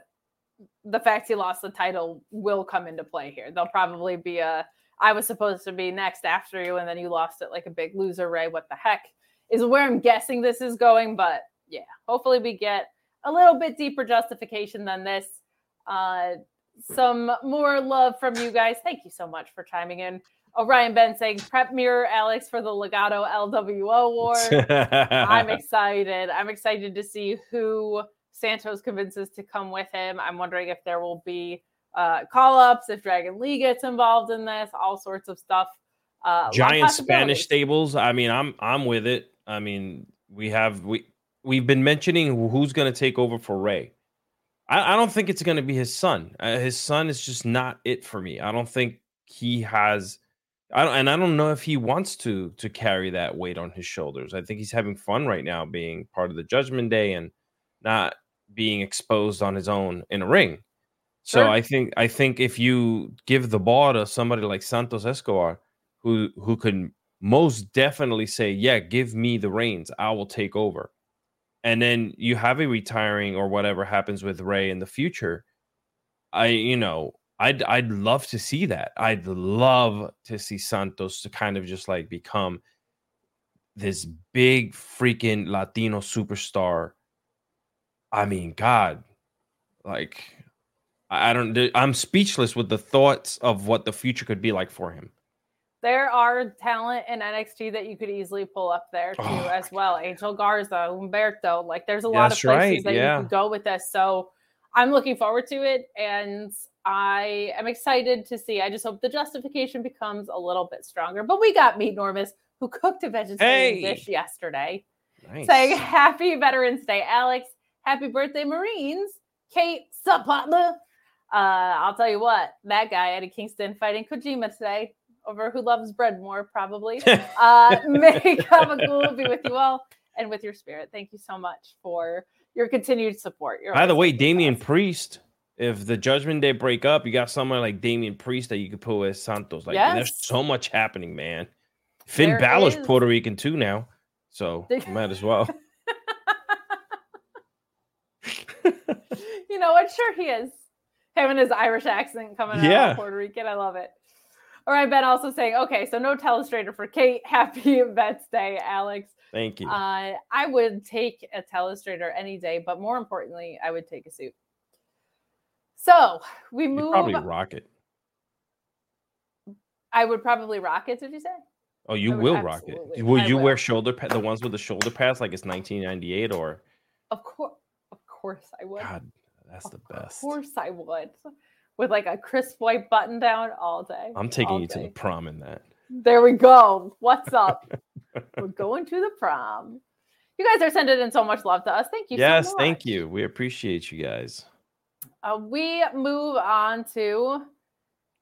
the fact he lost the title will come into play here. There'll probably be a I was supposed to be next after you, and then you lost it like a big loser, Rey. What the heck is where I'm guessing this is going, but yeah, hopefully we get a little bit deeper justification than this. Uh, some more love from you guys. Thank you so much for chiming in. Orion Ben saying, "Prep mirror Alex for the Legato LWO war." I'm excited. I'm excited to see who Santos convinces to come with him. I'm wondering if there will be uh, call ups, if Dragon Lee gets involved in this, all sorts of stuff. Uh, a lot of giant Spanish stables. I mean, I'm I'm with it. I mean, we have we we've been mentioning who's going to take over for Rey. I, I don't think it's going to be his son. Uh, his son is just not it for me. I don't think he has. I don't, and I don't know if he wants to to carry that weight on his shoulders. I think he's having fun right now, being part of the Judgment Day and not being exposed on his own in a ring. So Sure. I think I think if you give the ball to somebody like Santos Escobar, who who can most definitely say, "Yeah, give me the reins. I will take over." And then you have a retiring or whatever happens with Rey in the future. I, you know, I'd I'd love to see that. I'd love to see Santos to kind of just like become this big freaking Latino superstar. I mean, God, like I don't. I'm speechless with the thoughts of what the future could be like for him. There are talent in NXT that you could easily pull up there too, Oh, as well. Angel Garza, Humberto. Like, there's a lot of places right, that yeah. you can go with this. So, I'm looking forward to it, and I am excited to see. I just hope the justification becomes a little bit stronger. But we got Meat Normus, who cooked a vegetarian Hey! dish yesterday, Nice. saying Happy Veterans Day, Alex. Happy birthday, Marines. Kate, sup, partner? Uh, I'll tell you what, that guy Eddie Kingston fighting Kojima today over who loves bread more, probably. Uh, may Gabagool be with you all and with your spirit. Thank you so much for your continued support. You're By the way, with. Damian Priest. If the Judgment Day break up, you got someone like Damian Priest that you could put as Santos. Like there's so much happening, man. Finn There Balor's is. Puerto Rican too now, so might as well. you know what? Sure, he is. Him and his Irish accent coming out Yeah. of Puerto Rican. I love it. All right, Ben also saying, okay, so no telestrator for Kate. Happy Vets Day, Alex. Thank you. Uh, I would take a telestrator any day, but more importantly, I would take a suit. So we move. probably rock it. I would probably rock it. Did you say? Oh, you will rock it. Will I you will. wear shoulder pad? The ones with the shoulder pads, like it's 1998, or Of course, of course, I would. God, that's the best. of course, I would. With like a crisp white button down all day. I'm taking all you to the prom in that. There we go. What's up? We're going to the prom. You guys are sending in so much love to us. Thank you. so yes, thank you. We appreciate you guys. Uh, we move on to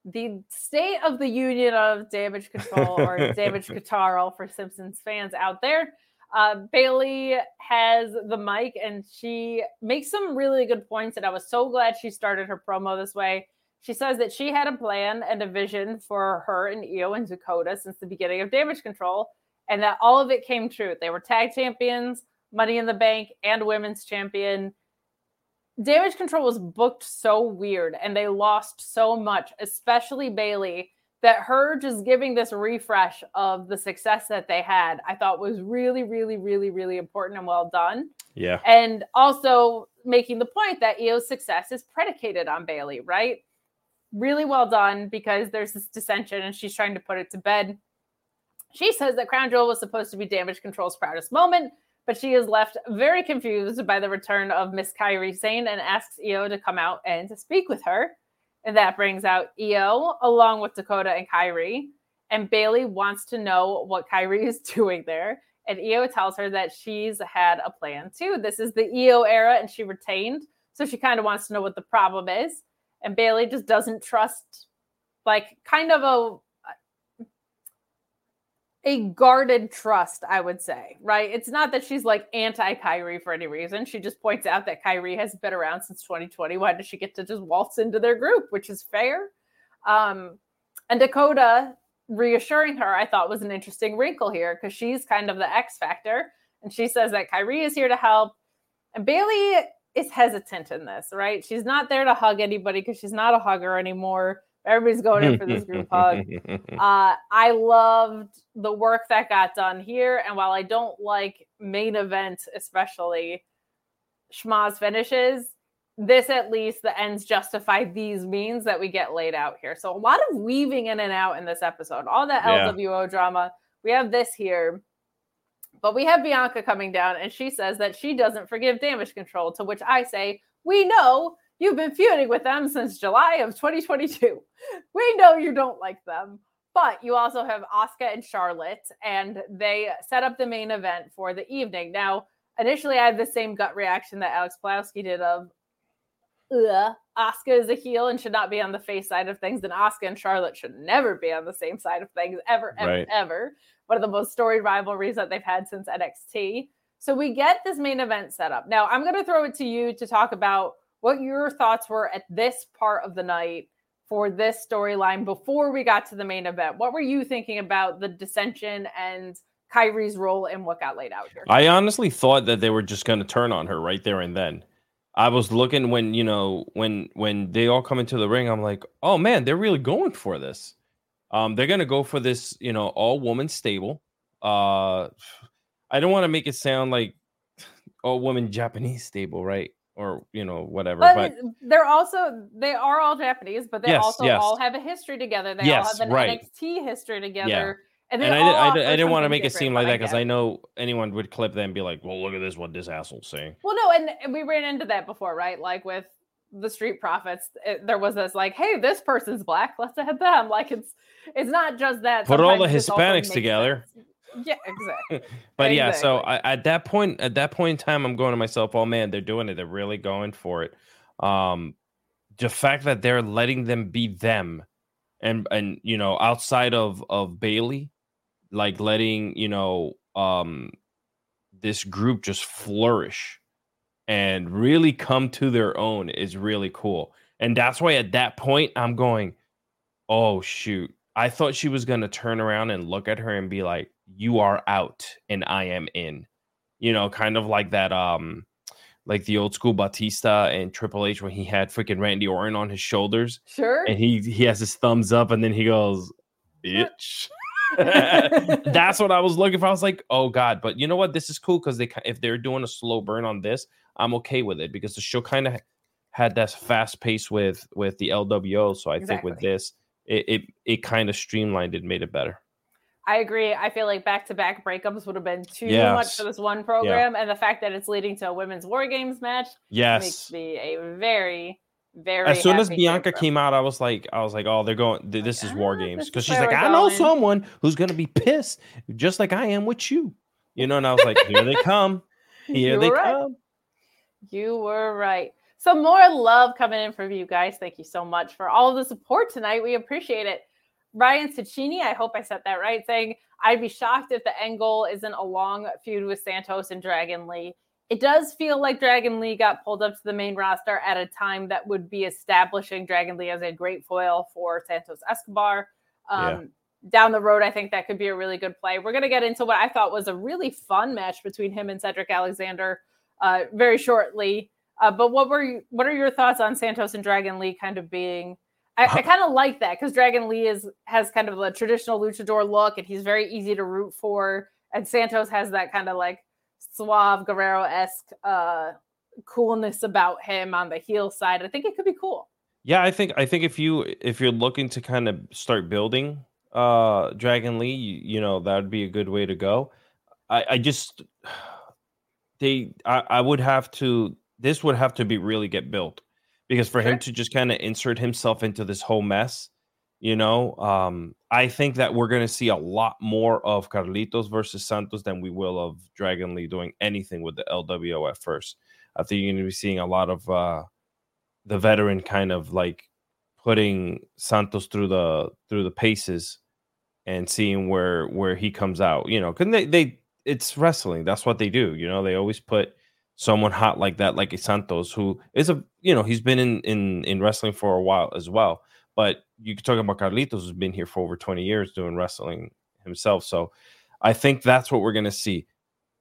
the state of the union of Damage CTRL or damage control for Simpsons fans out there. Uh, Bayley has the mic and she makes some really good points. And I was so glad she started her promo this way. She says that she had a plan and a vision for her and IYO and Dakota since the beginning of Damage CTRL, and that all of it came true. They were tag champions, money in the bank, and women's champion Damage CTRL was booked so weird and they lost so much, especially Bayley, that her just giving this refresh of the success that they had, I thought was really, really, really, really important and well done. Yeah. And also making the point that IYO's success is predicated on Bayley, right? Really well done because there's this dissension and she's trying to put it to bed. She says that Crown Jewel was supposed to be Damage CTRL's proudest moment, but she is left very confused by the return of Miss Kairi Sane and asks IYO to come out and to speak with her. And that brings out IYO along with Dakota and Kairi. And Bayley wants to know what Kairi is doing there. And IYO tells her that she's had a plan too. This is the IYO era and she retained. So she kind of wants to know what the problem is. And Bayley just doesn't trust, like, kind of a guarded trust, I would say, right? It's not that she's like anti Kairi for any reason. She just points out that Kairi has been around since 2020. Why does she get to just waltz into their group, which is fair? Um, and Dakota reassuring her, I thought was an interesting wrinkle here because she's kind of the X factor. And she says that Kairi is here to help. And Bayley is hesitant in this, right? She's not there to hug anybody because she's not a hugger anymore. Everybody's going in for this group hug. Uh, I loved the work that got done here. And while I don't like main event, especially schmaz finishes, this at least the ends justify these means that we get laid out here. So a lot of weaving in and out in this episode. All that yeah. LWO drama. We have this here. But we have Bianca coming down, and she says that she doesn't forgive Damage CTRL, to which I say, We know You've been feuding with them since July of 2022. We know you don't like them, but you also have Asuka and Charlotte, and they set up the main event for the evening. Now, initially, I had the same gut reaction that Alex Pulowski did of, Ugh, Asuka is a heel and should not be on the face side of things, and Asuka and Charlotte should never be on the same side of things ever, ever, right. ever. One of the most storied rivalries that they've had since NXT. So we get this main event set up. Now, I'm going to throw it to you to talk about what your thoughts were at this part of the night for this storyline before we got to the main event. What were you thinking about the dissension and Kairi's role and what got laid out here? I honestly thought that they were just going to turn on her right there and then. I was looking when you know when when they all come into the ring. I'm like, oh man, they're really going for this. Um, they're gonna go for this, you know, all woman stable. Uh, I don't want to make it sound like all woman Japanese stable, right? Or you know whatever. But, but, they're also they are all Japanese, but they yes, also yes. all have a history together. They yes, all have an right. NXT history together. Yeah. And, and I, did, I, did, I didn't want to make it seem like that because I know anyone would clip them and be like, "Well, look at this, what this asshole's saying." Well, no, and we ran into that before, right? Like with the Street Profits, it, there was this like, "Hey, this person's black, let's add them." Like it's it's not just that. Put all the Hispanics together. Sense. Yeah, exactly. but exactly. yeah, so I, at that point, at that point in time, I'm going to myself, oh man, they're doing it. They're really going for it. Um, the fact that they're letting them be them, and and you know, outside of of Bayley, like letting you know, um, this group just flourish and really come to their own is really cool. And that's why at that point, I'm going, oh shoot. I thought she was going to turn around and look at her and be like, you are out and I am in. You know, kind of like that um like the old school Batista and Triple H when he had freaking Randy Orton on his shoulders. Sure. And he he has his thumbs up and then he goes, bitch. That's what I was looking for. I was like, oh god, but you know what? This is cool because they if they're doing a slow burn on this, I'm okay with it because the show kind of had that fast pace with with the LWO. So I exactly. think with this, it it, it kind of streamlined it, made it better. I agree. I feel like back to back breakups would have been too yes. much for this one program. Yeah. And the fact that it's leading to a women's war games match yes. makes me a very, very as soon as Bianca came out, I was like, I was like, oh, they're going this like, is war games. Because she's like, I know someone who's gonna be pissed, just like I am with you. You know, and I was like, here they come. Here they right. come. You were right. Some more love coming in from you guys. Thank you so much for all of the support tonight. We appreciate it. Ryan Ciccini, I hope I said that right, saying, I'd be shocked if the end goal isn't a long feud with Santos and Dragon Lee. It does feel like Dragon Lee got pulled up to the main roster at a time that would be establishing Dragon Lee as a great foil for Santos Escobar. Um, yeah. Down the road, I think that could be a really good play. We're going to get into what I thought was a really fun match between him and Cedric Alexander uh, very shortly. Uh, but what were you, what are your thoughts on Santos and Dragon Lee kind of being I, I kind of like that because Dragon Lee is has kind of a traditional luchador look, and he's very easy to root for. And Santos has that kind of like suave Guerrero esque uh, coolness about him on the heel side. I think it could be cool. Yeah, I think I think if you if you're looking to kind of start building uh Dragon Lee, you, you know that would be a good way to go. I, I just they I, I would have to this would have to be really get built because for sure. him to just kind of insert himself into this whole mess, you know, um, I think that we're going to see a lot more of Carlitos versus Santos than we will of Dragon Lee doing anything with the LWO at first. I think you're going to be seeing a lot of uh, the veteran kind of like putting Santos through the through the paces and seeing where where he comes out. You know, because they they it's wrestling. That's what they do. You know, they always put someone hot like that, like Santos, who is a you know he's been in in in wrestling for a while as well. But you could talk about Carlitos, who's been here for over twenty years doing wrestling himself. So I think that's what we're gonna see.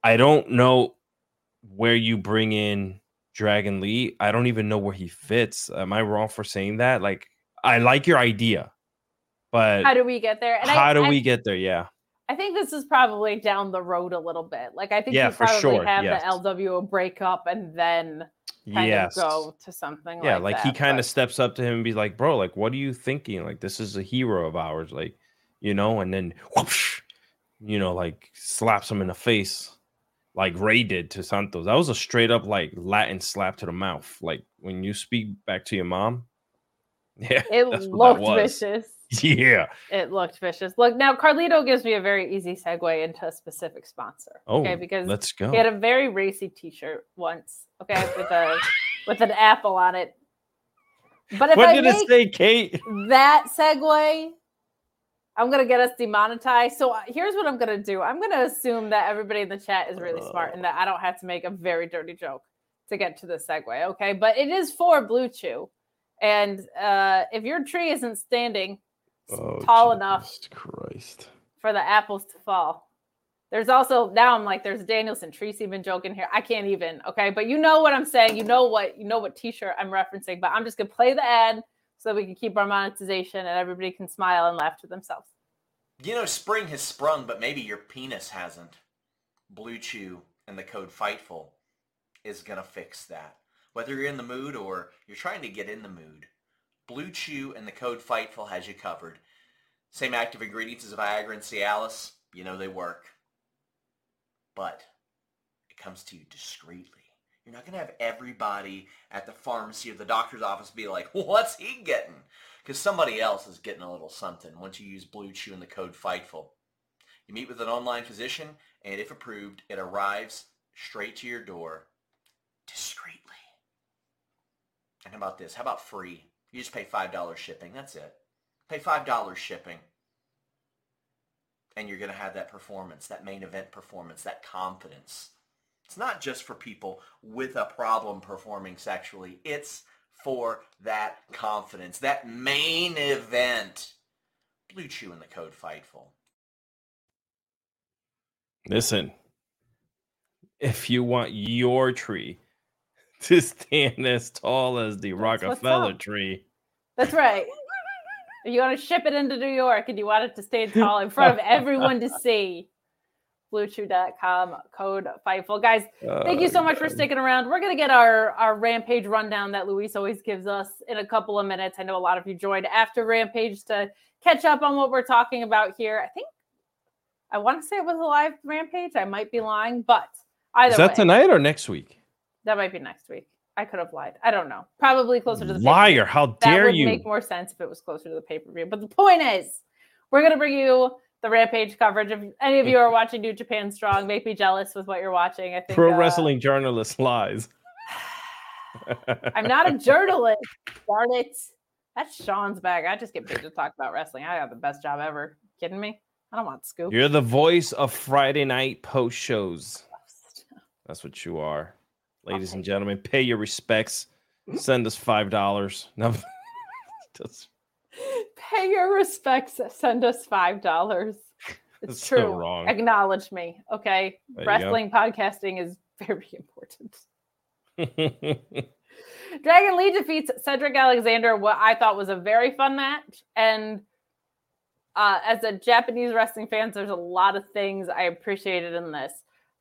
I don't know where you bring in Dragon Lee. I don't even know where he fits. Am I wrong for saying that? Like, I like your idea, but how do we get there? And how I, do I, we get there? Yeah. I think this is probably down the road a little bit. Like I think yeah, you probably sure. have yes. the LWO breakup and then kind yes. of go to something yeah, like, like he kind of steps up to him and be like, bro, like what are you thinking? Like this is a hero of ours, like, you know, and then whoosh, you know, like slaps him in the face like Rey did to Santos. That was a straight up like Latin slap to the mouth. Like when you speak back to your mom. Yeah. It looked vicious. Yeah. It looked vicious. Look, now Carlito gives me a very easy segue into a specific sponsor. Oh, okay, because let's go. He had a very racy T-shirt once. Okay, with a with an apple on it. But if what I did it say, Kate? That segue, I'm gonna get us demonetized. So uh, here's what I'm gonna do. I'm gonna assume that everybody in the chat is really smart and that I don't have to make a very dirty joke to get to the segue. Okay, but it is for Blue Chew. And uh, if your tree isn't standing oh, tall enough Christ. for the apples to fall. There's also now I'm like there's Danielson Tracy been joking here. I can't even okay, but you know what I'm saying. You know what you know what T-shirt I'm referencing. But I'm just gonna play the ad so we can keep our monetization and everybody can smile and laugh to themselves. You know, spring has sprung, but maybe your penis hasn't. Blue Chew and the code Fightful is gonna fix that. Whether you're in the mood or you're trying to get in the mood, Blue Chew and the code FIGHTFUL has you covered. Same active ingredients as Viagra and Cialis. You know they work. But it comes to you discreetly. You're not going to have everybody at the pharmacy or the doctor's office be like, what's he getting? Because somebody else is getting a little something once you use Blue Chew and the code FIGHTFUL. You meet with an online physician, and if approved, it arrives straight to your door discreetly. And how about this? How about free? You just pay $5 shipping. That's it. Pay $5 shipping. And you're going to have that performance, that main event performance, that confidence. It's not just for people with a problem performing sexually. It's for that confidence, that main event. Blue Chew in the code FIGHTFUL. Listen, if you want your tree to stand as tall as the That's Rockefeller tree. That's right. you want to ship it into New York and you want it to stand tall in front of everyone to see. BlueChew.com code Fightful. Guys, thank you oh, so much for sticking around. We're going to get our, our Rampage rundown that Luis always gives us in a couple of minutes. I know a lot of you joined after Rampage to catch up on what we're talking about here. I think I want to say it was a live Rampage. I might be lying, but either Is that way, tonight or next week? That might be next week. I could have lied. I don't know. Probably closer to the liar. Pay-per-view. How dare you? that would you? Make more sense if it was closer to the pay per view. But the point is, we're gonna bring you the Rampage coverage. If any of you are watching New Japan Strong, make me jealous with what you're watching. I think pro uh, wrestling journalist lies. I'm not a journalist. Darn it. That's Sean's bag. I just get paid to talk about wrestling. I got the best job ever. Kidding me? I don't want scoop. You're the voice of Friday night post shows. That's what you are. Ladies and gentlemen, pay your respects. Send us five dollars. No. Pay your respects. Send us five dollars. It's so true. wrong. Acknowledge me. Okay. There. Wrestling podcasting is very important. Dragon Lee defeats Cedric Alexander, what I thought was a very fun match. And uh, as a Japanese wrestling fan, there's a lot of things I appreciated in this.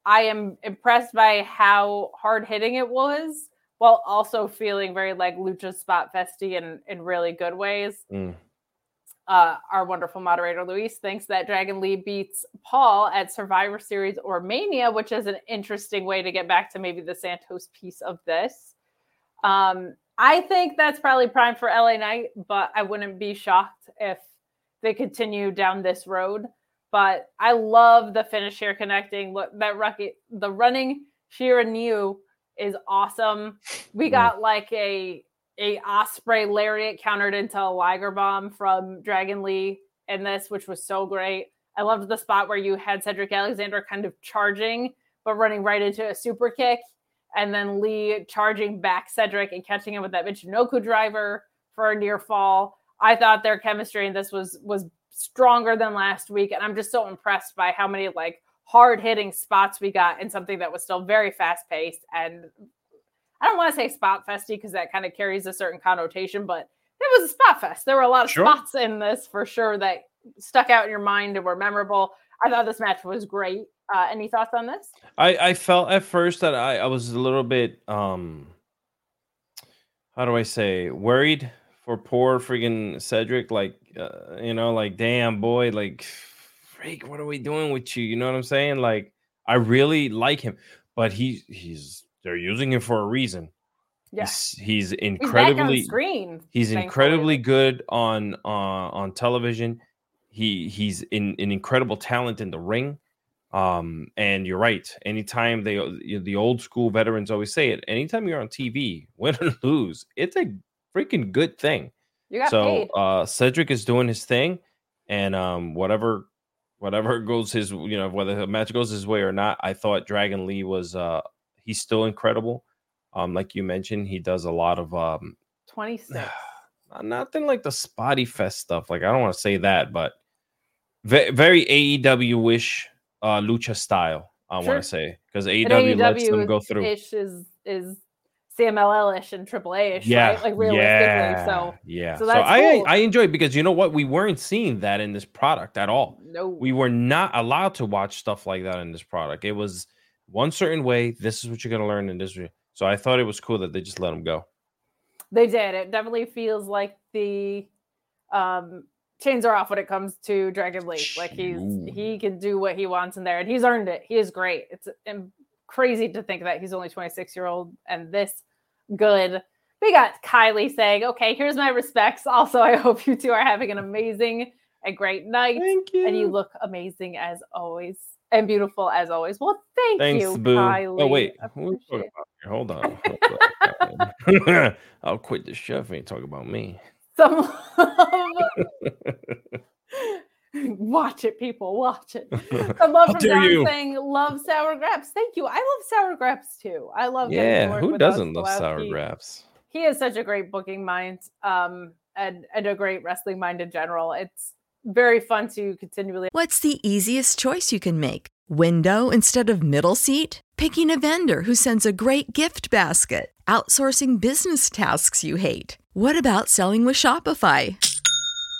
I am impressed by how hard hitting it was, while also feeling very like Lucha Spot Festy in, in really good ways. Mm. Uh, our wonderful moderator Luis thinks that Dragon Lee beats Paul at Survivor Series or Mania, which is an interesting way to get back to maybe the Santos piece of this. Um, I think that's probably prime for LA Knight, but I wouldn't be shocked if they continue down this road. But I love the finish here connecting. Look, that the running Shira New is awesome. We got like a a Osprey lariat countered into a Liger bomb from Dragon Lee in this, which was so great. I loved the spot where you had Cedric Alexander kind of charging, but running right into a super kick, and then Lee charging back Cedric and catching him with that Michinoku driver for a near fall. I thought their chemistry in this was was stronger than last week, and I'm just so impressed by how many like hard hitting spots we got in something that was still very fast paced and I don't want to say spot festy because that kind of carries a certain connotation, but it was a spot fest. There were a lot of Sure. spots in this for sure that stuck out in your mind and were memorable. I thought this match was great. Uh, any thoughts on this? I, I felt at first that I, I was a little bit um how do I say worried for poor freaking Cedric like uh, you know like damn boy like freak what are we doing with you you know what I'm saying like I really like him but he he's they're using him for a reason Yes, he's, he's he's incredibly screen. He's thankfully. incredibly good on uh, on television. He he's in an incredible talent in the ring. Um, and you're right. Anytime they the old school veterans always say it. Anytime you're on TV, win or lose, it's a freaking good thing. You got so paid. uh, Cedric is doing his thing, and um, whatever whatever goes his you know whether the match goes his way or not, I thought Dragon Lee was uh he's still incredible. Um, like you mentioned, he does a lot of um 26. uh, nothing like the spotty fest stuff. Like I don't want to say that, but ve- very AEW wish uh lucha style. I Sure. want to say because And AEW, lets them go through. ish is is CMLL ish and AAA ish, Yeah, right? Like realistically. yeah, So yeah. so So, that's I cool. I enjoy it because you know what we weren't seeing that in this product at all. no, We were not allowed to watch stuff like that in this product. It was one certain way. This is what you're gonna learn in this. So I thought it was cool that they just let them go. They did. It definitely feels like the um chains are off when it comes to Dragon Lee. Like he's Ooh. he can do what he wants in there, and he's earned it. He is great. It's um, crazy to think that he's only 26 year old and this good. We got Kylie saying, "Okay, here's my respects." Also, I hope you two are having an amazing and great night, Thank you. and you look amazing as always and beautiful as always. Well, thank Thanks, you, Boo. Oh, Kylie. Oh wait, I who are we talking appreciate about? Hold on. hold on. I'll quit the show if you ain't talking about me. some watch it people watch it some love How from dare John you. saying love sour grapes thank you i love sour grapes too i love getting yeah, who doesn't love sour grapes? graps? he is such a great booking mind um and and a great wrestling mind in general it's very fun to continually What's the easiest choice you can make? Window instead of middle seat? Picking a vendor who sends a great gift basket? Outsourcing business tasks you hate? What about selling with Shopify?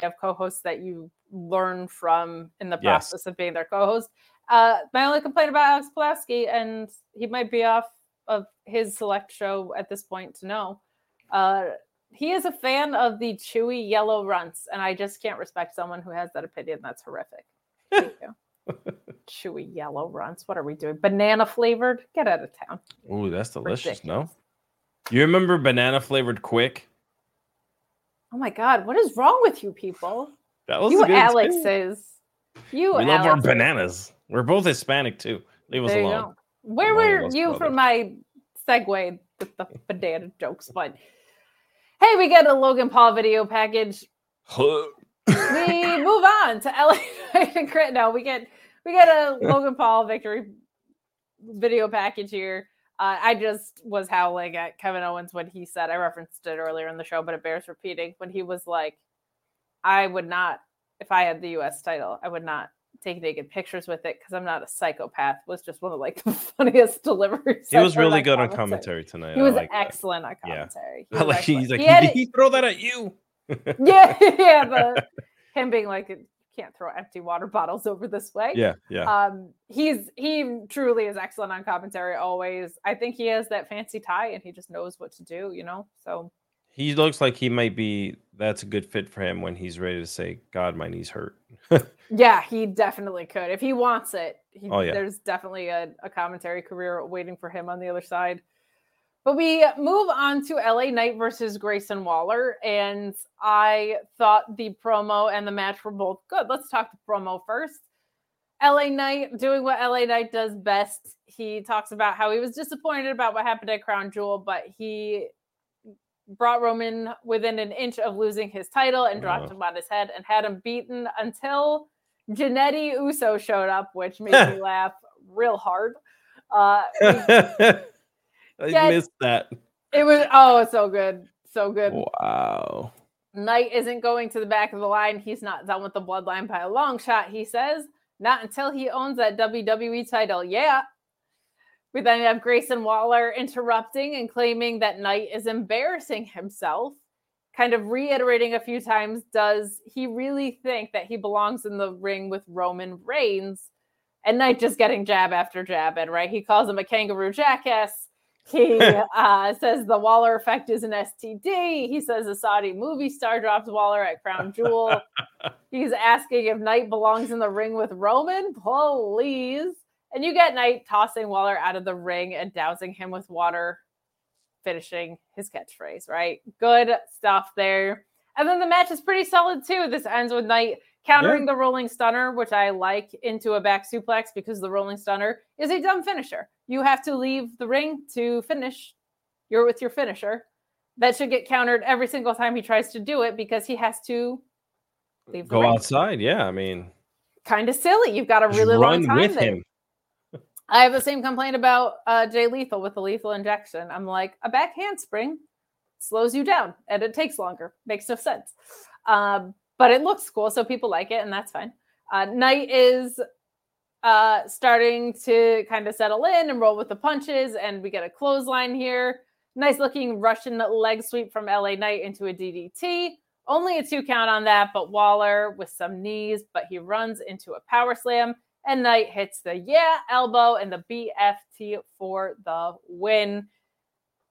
Have co-hosts that you learn from in the Yes. process of being their co-host. Uh, my only complaint about Alex Pulaski, and he might be off of his select show at this point to know. Uh, he is a fan of the chewy yellow runts, and I just can't respect someone who has that opinion. That's horrific. Thank you. chewy yellow runts. What are we doing? Banana flavored? Get out of town. Ooh, that's delicious. No, you remember banana flavored quick? Oh my god, what is wrong with you people? That was You Alexes. You We love our bananas. We're both Hispanic too. Leave us There you alone. go. Where were you brothers. for my segue with the banana jokes? But hey, we get a Logan Paul video package. We move on to LA Knight and Crit. No, we get we get a Logan Paul victory video package here. Uh, I just was howling at Kevin Owens when he said I referenced it earlier in the show, but it bears repeating when he was like, "I would not, if I had the U.S. title, I would not take naked pictures with it because I'm not a psychopath." Was just one of like the funniest deliveries. He was really on good on commentary tonight. He was like that. excellent on Yeah. commentary. He like excellent. he's like, He "Did he throw that at you? yeah, yeah. The him being like, "You can't throw empty water bottles over this way. yeah, yeah. Um, he's he truly is excellent on commentary always. I think he has that fancy tie and he just knows what to do, you know. So He looks like he might be. That's a good fit for him when he's ready to say, "God, my knees hurt." yeah, he definitely could if he wants it. He, Oh, yeah. there's definitely a, a commentary career waiting for him on the other side. But we move on to LA Knight versus Grayson Waller, and I thought the promo and the match were both good. Let's talk the promo first. LA Knight doing what LA Knight does best. He talks about how he was disappointed about what happened at Crown Jewel, but he brought Roman within an inch of losing his title and dropped Oh. him on his head and had him beaten until Janetti Uso showed up, which made me laugh real hard. Uh, I Yeah. missed that. it was oh so good, so good. Wow. Knight isn't going to the back of the line. He's not done with the bloodline by a long shot. He says not until he owns that WWE title. Yeah. We then have Grayson Waller interrupting and claiming that Knight is embarrassing himself, kind of reiterating a few times does he really think that he belongs in the ring with Roman Reigns? And Knight just getting jab after jab in, right? He calls him a kangaroo jackass. He uh, says the Waller effect is an STD. He says a Saudi movie star drops Waller at Crown Jewel. He's asking if Knight belongs in the ring with Roman. Please. And you get Knight tossing Waller out of the ring and dousing him with water, finishing his catchphrase, right? Good stuff there. And then the match is pretty solid too. This ends with Knight countering the rolling stunner, which I like, into a back suplex because the rolling stunner is a dumb finisher. You have to leave the ring to finish. You're with your finisher. That should get countered every single time he tries to do it because he has to leave the Go ring. outside. Yeah, I mean, Kind of silly. You've got a really long time with there. him. I have the same complaint about uh, Jay Lethal with the lethal injection. I'm like, a back handspring slows you down and it takes longer. Makes no sense. Um, but it looks cool, so people like it, and that's fine. Uh, Knight is uh, starting to kind of settle in and roll with the punches, and we get a clothesline here. Nice looking Russian leg sweep from LA Knight into a DDT. Only a two count on that, but Waller with some knees, but he runs into a power slam and Knight hits the yeah elbow and the BFT for the win.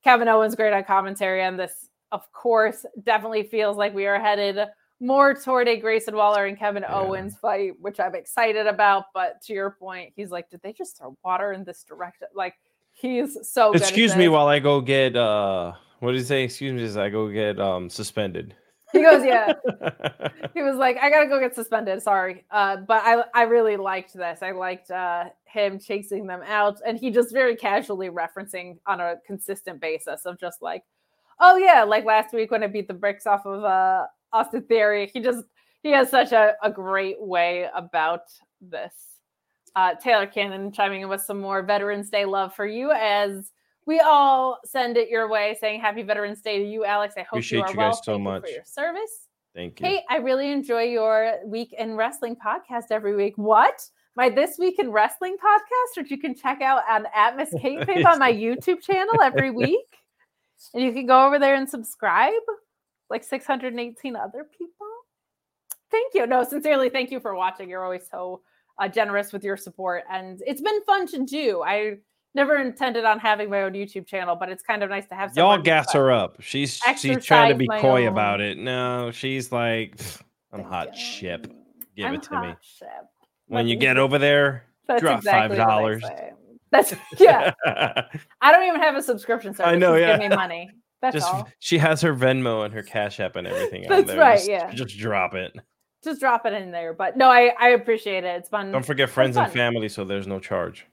Kevin Owens great on commentary on this. Of course, definitely feels like we are headed more toward a Grayson Waller and Kevin Yeah. Owens fight, which I'm excited about. But to your point, he's like, did they just throw water in this direction? Like he's so. good Excuse me while I go get uh what did he say? Excuse me as I go get um suspended. he goes, yeah. he was like, I gotta go get suspended. Sorry. Uh, but I I really liked this. I liked uh him chasing them out and he just very casually referencing on a consistent basis of just like, oh yeah, like last week when I beat the bricks off of uh Austin Theory. He just he has such a, a great way about this. Uh Taylor Cannon chiming in with some more Veterans Day love for you as we all send it your way saying happy Veterans Day to you, Alex. I hope Appreciate you are you well. guys so Thank you much. for your service. Thank you. Hey, I really enjoy your week in wrestling podcast every week. What? my This Week in Wrestling podcast, which you can check out on at Miss Kate Fabe on my YouTube channel every week. And you can go over there and subscribe, like 618 other people. Thank you. No, sincerely, thank you for watching. You're always so uh, generous with your support, and it's been fun to do. I never intended on having my own YouTube channel, but it's kind of nice to have. Y'all gas her up. She's she's trying to be coy own- about it. No, she's like, I'm Thank hot you. ship. Give I'm it to me. ship. When you get over there, That's drop exactly five dollars. That's yeah. I don't even have a subscription service. know, Just yeah. Give me money. That's just all. she has her Venmo and her Cash App and everything on That's there. right, Just- yeah. just drop it. Just drop it in there. But no, I I appreciate it. It's fun. Don't forget friends and family, so there's no charge.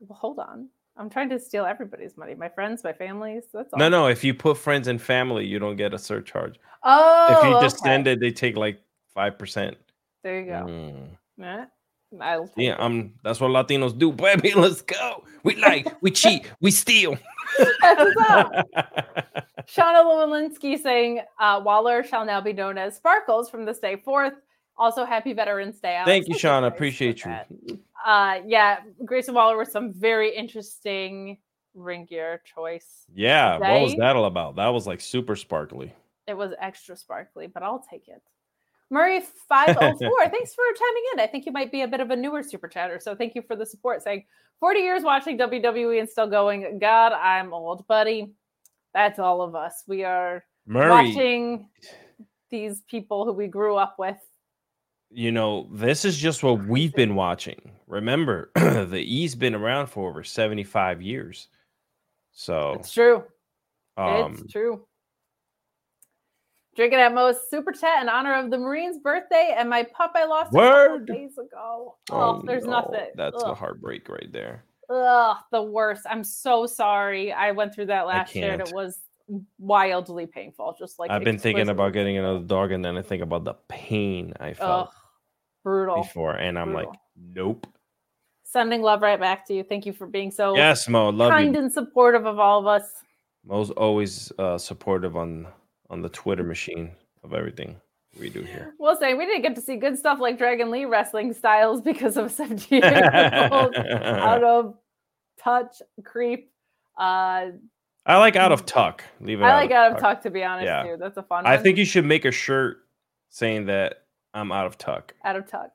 Well, hold on. I'm trying to steal everybody's money. My friends, my families. That's all. No, no. If you put friends and family, you don't get a surcharge. Oh, if you just okay. send it, they take like five percent. There you go. Mm. Yeah. I'll Yeah, I'm. that's what Latinos do, baby. Let's go. We like, we cheat, we steal. That's up. Shauna Lewinsky saying uh, Waller shall now be known as Sparkles from this day forth. Also, happy Veterans Day. Alex. Thank you, Shauna. Appreciate you. Uh, yeah, Grayson Waller with some very interesting ring gear choice. Yeah, what was that all about? That was like super sparkly. It was extra sparkly, but I'll take it. Murray 504, thanks for chiming in. I think you might be a bit of a newer super chatter. So thank you for the support. Saying 40 years watching WWE and still going, God, I'm old, buddy. That's all of us. We are Murray, watching these people who we grew up with. you know, this is just what we've been watching. Remember, the E's been around for over 75 years. So, It's true. um, it's true. Drinking at most super chat in honor of the Marine's birthday and my pup I lost a couple Word. days ago. Oh, there's no, nothing. That's a heartbreak right there. Ugh, the worst. I'm so sorry. I went through that last year and it was wildly painful. Just like I've been thinking about getting another dog, and then I think about the pain I Ugh, felt brutal. before, and I'm like, nope. Sending love right back to you. Thank you for being so Yes, Mo, love kind you. and supportive of all of us. Mo's always uh, supportive on on the Twitter machine of everything we do here. We'll say we didn't get to see good stuff like Dragon Lee wrestling styles because of 17 years old out of touch creep. Uh, I like out of tuck. Leave it. I like out of tuck. tuck to be honest Yeah. too. That's a fun I one. think you should make a shirt saying that I'm out of tuck out of tuck.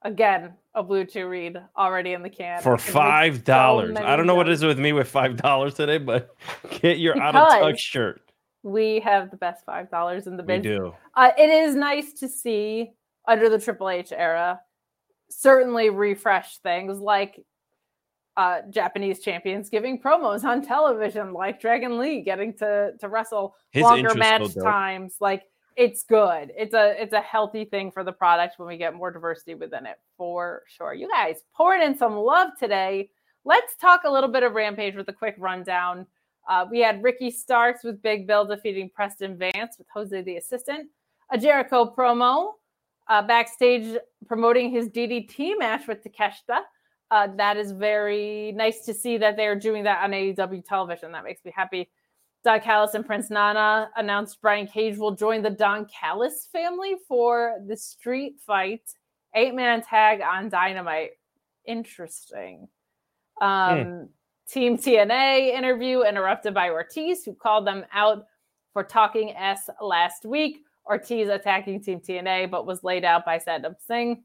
Again, a Bluechew read already in the can for five so dollars. I don't know what it is with me with five dollars today, but get your out of tuck shirt. We have the best five dollars in the We biz. do. Uh, it is nice to see under the Triple H era, certainly refresh things like uh, Japanese champions giving promos on television, like Dragon Lee getting to to wrestle His longer match times. Like it's good. It's a it's a healthy thing for the product when we get more diversity within it for sure. You guys pouring in some love today. Let's talk a little bit of Rampage with a quick rundown. Uh, we had Ricky Starks with Big Bill defeating Preston Vance with Jose the assistant. A Jericho promo uh, backstage promoting his DDT match with Takeshita. Uh, that is very nice to see that they're doing that on AEW television. That makes me happy. Don Callis and Prince Nana announced Brian Cage will join the Don Callis family for the street fight eight man tag on Dynamite. Interesting. Um, Team TNA interview interrupted by Ortiz, who called them out for talking S last week. Ortiz attacking Team TNA, but was laid out by Satnam Singh.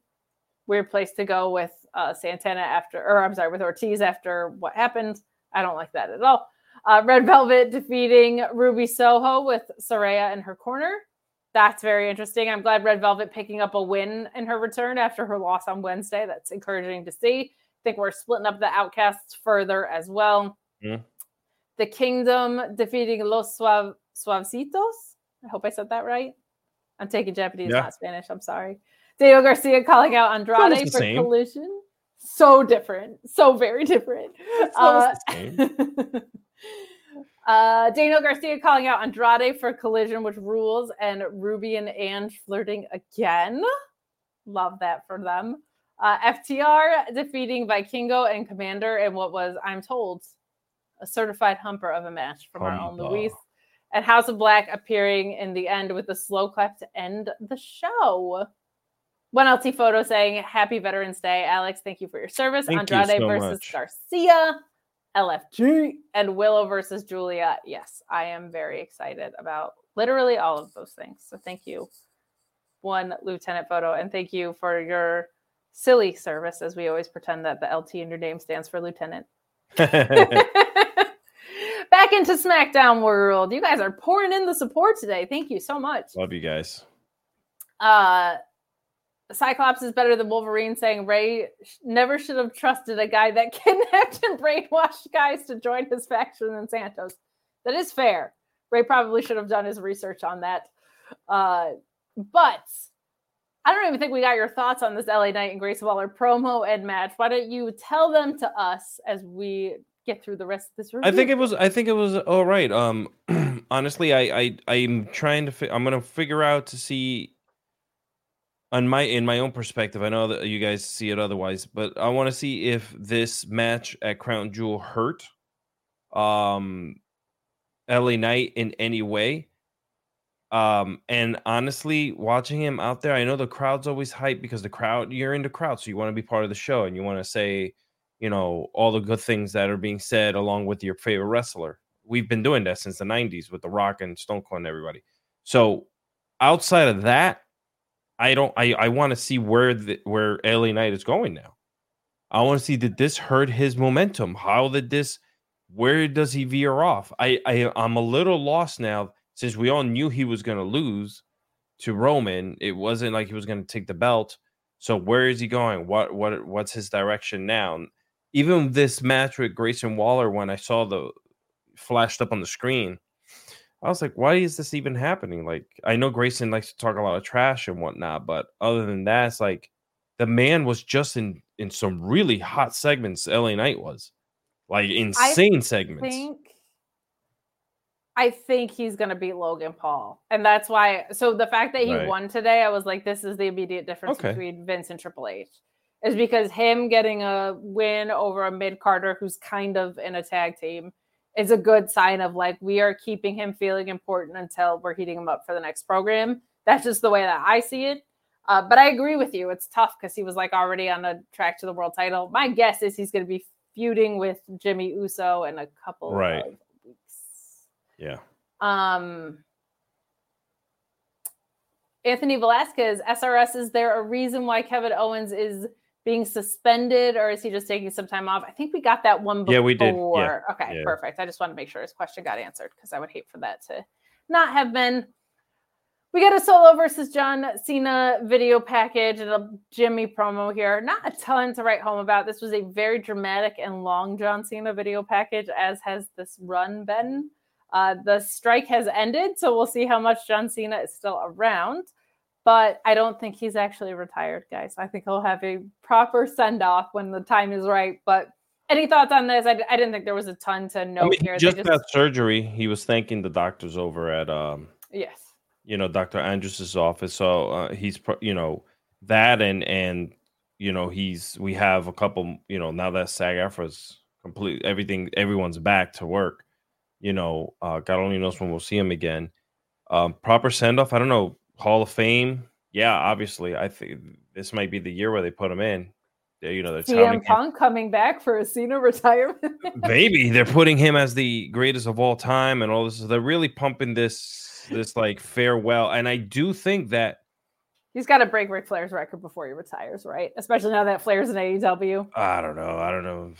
Weird place to go with uh, Santana after, or I'm sorry, with Ortiz after what happened. I don't like that at all. Uh, Red Velvet defeating Ruby Soho with Soraya in her corner. That's very interesting. I'm glad Red Velvet picking up a win in her return after her loss on Wednesday. That's encouraging to see. I think we're splitting up the outcasts further as well. Mhm. The Kingdom defeating Los Suav- Suavecitos. I hope I said that right. I'm taking Japanese, Yeah. not Spanish. I'm sorry. Diego Garcia calling out Andrade for same. collision. So different. So very different. Uh, uh, Daniel Garcia calling out Andrade for collision, which rules, and Ruby and Ange flirting again. Love that for them. Uh, FTR defeating Vikingo and Commander in what was, I'm told, a certified humper of a match from our own. Luis. And House of Black appearing in the end with a slow clap to end the show. One LT photo saying Happy Veterans Day. Alex, thank you for your service. Thank you Andrade so versus much. Garcia, LFG, and Willow versus Giulia. Yes, I am very excited about literally all of those things. So thank you, one Lieutenant Photo, and thank you for your silly service as we always pretend that the LT in your name stands for Lieutenant. Back into SmackDown World. You guys are pouring in the support today. Thank you so much. Love you guys. Uh Cyclops is better than Wolverine saying Rey never should have trusted a guy that kidnapped and brainwashed guys to join his faction in Santos. That is fair. Rey probably should have done his research on that. Uh, but I don't even think we got your thoughts on this LA Knight and Grayson Waller promo and match. Why don't you tell them to us as we get through the rest of this review? I think it was. I think it was all right. Um, honestly, I, I, I'm trying to. Fi- I'm gonna figure out to see. On my, in my own perspective, I know that you guys see it otherwise, but I want to see if this match at Crown Jewel hurt, um, LA Knight in any way. Um, and honestly, watching him out there, I know the crowd's always hype because the crowd, you're in the crowd, so you want to be part of the show and you want to say, you know, all the good things that are being said along with your favorite wrestler. We've been doing that since the 90s with The Rock and Stone Cold and everybody. So outside of that, I don't I, I want to see where the where LA Knight is going now. I want to see did this hurt his momentum? How did this where does he veer off? I, I I'm a little lost now since we all knew he was gonna lose to Roman. It wasn't like he was gonna take the belt. So where is he going? What what what's his direction now? Even this match with Grayson Waller, when I saw the flashed up on the screen, I was like, why is this even happening? Like, I know Grayson likes to talk a lot of trash and whatnot, but other than that, it's like the man was just in in some really hot segments. LA Knight was like insane segments. think I think he's gonna beat Logan Paul, and that's why. So the fact that he Right. won today, I was like, this is the immediate difference Okay. between Vince and Triple H, is because him getting a win over a mid carder who's kind of in a tag team is a good sign of like we are keeping him feeling important until we're heating him up for the next program. That's just the way that I see it. Uh, but I agree with you. It's tough because he was like already on a track to the world title. My guess is he's going to be feuding with Jimmy Uso and a couple Right. of. Yeah. Um, Anthony Velasquez, SRS, is there a reason why Kevin Owens is being suspended or is he just taking some time off? I think we got that one before. Yeah, we did. Yeah. Okay, Yeah. perfect. I just want to make sure his question got answered because I would hate for that to not have been. We got a solo versus John Cena video package and a Jimmy promo here. Not a ton to write home about. This was a very dramatic and long John Cena video package, as has this run been. Uh, the strike has ended, so we'll see how much John Cena is still around. But I don't think he's actually retired, guys. I think he'll have a proper send off when the time is right. But any thoughts on this? I, I didn't think there was a ton to note I mean, here. he They just got surgery. He was thanking the doctors over at um, yes. you know, Dr. Andrews's office. So uh, he's, you know, that and and you know he's we have a couple. You know, now that SAG AFTRA's complete, everything, everyone's back to work. You know, uh, God only knows when we'll see him again. Um, proper send off. I don't know. Hall of Fame. Yeah, obviously. I think this might be the year where they put him in. They- You know, they're CM Punk coming back for a Cena retirement. maybe they're putting him as the greatest of all time and all this they're really pumping this this like farewell and i do think that He's got to break Ric Flair's record before he retires, right? Especially now that Flair's in AEW. i don't know i don't know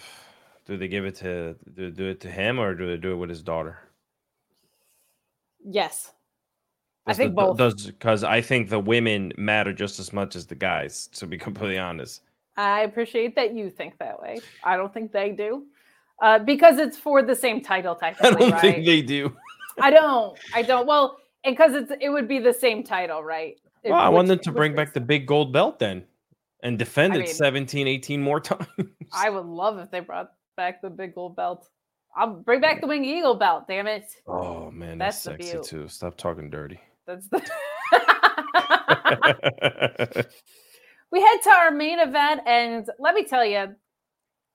do they give it to do, do it to him or do they do it with his daughter Yes. I think the- both. does because i think the women matter just as much as the guys to be completely honest I appreciate that you think that way. I don't think they do. Uh, because it's for the same title, i don't right? think they do I don't. I don't. Well, and because it's it would be the same title, right? It- well i want them to bring back the big gold belt then and defend I it mean- 17 18 more times I would love if they brought back the big gold belt. I'll bring back the wing eagle belt. Damn it! oh man that's, That's sexy view. too stop talking dirty That's the. we head to our main event, and let me tell you,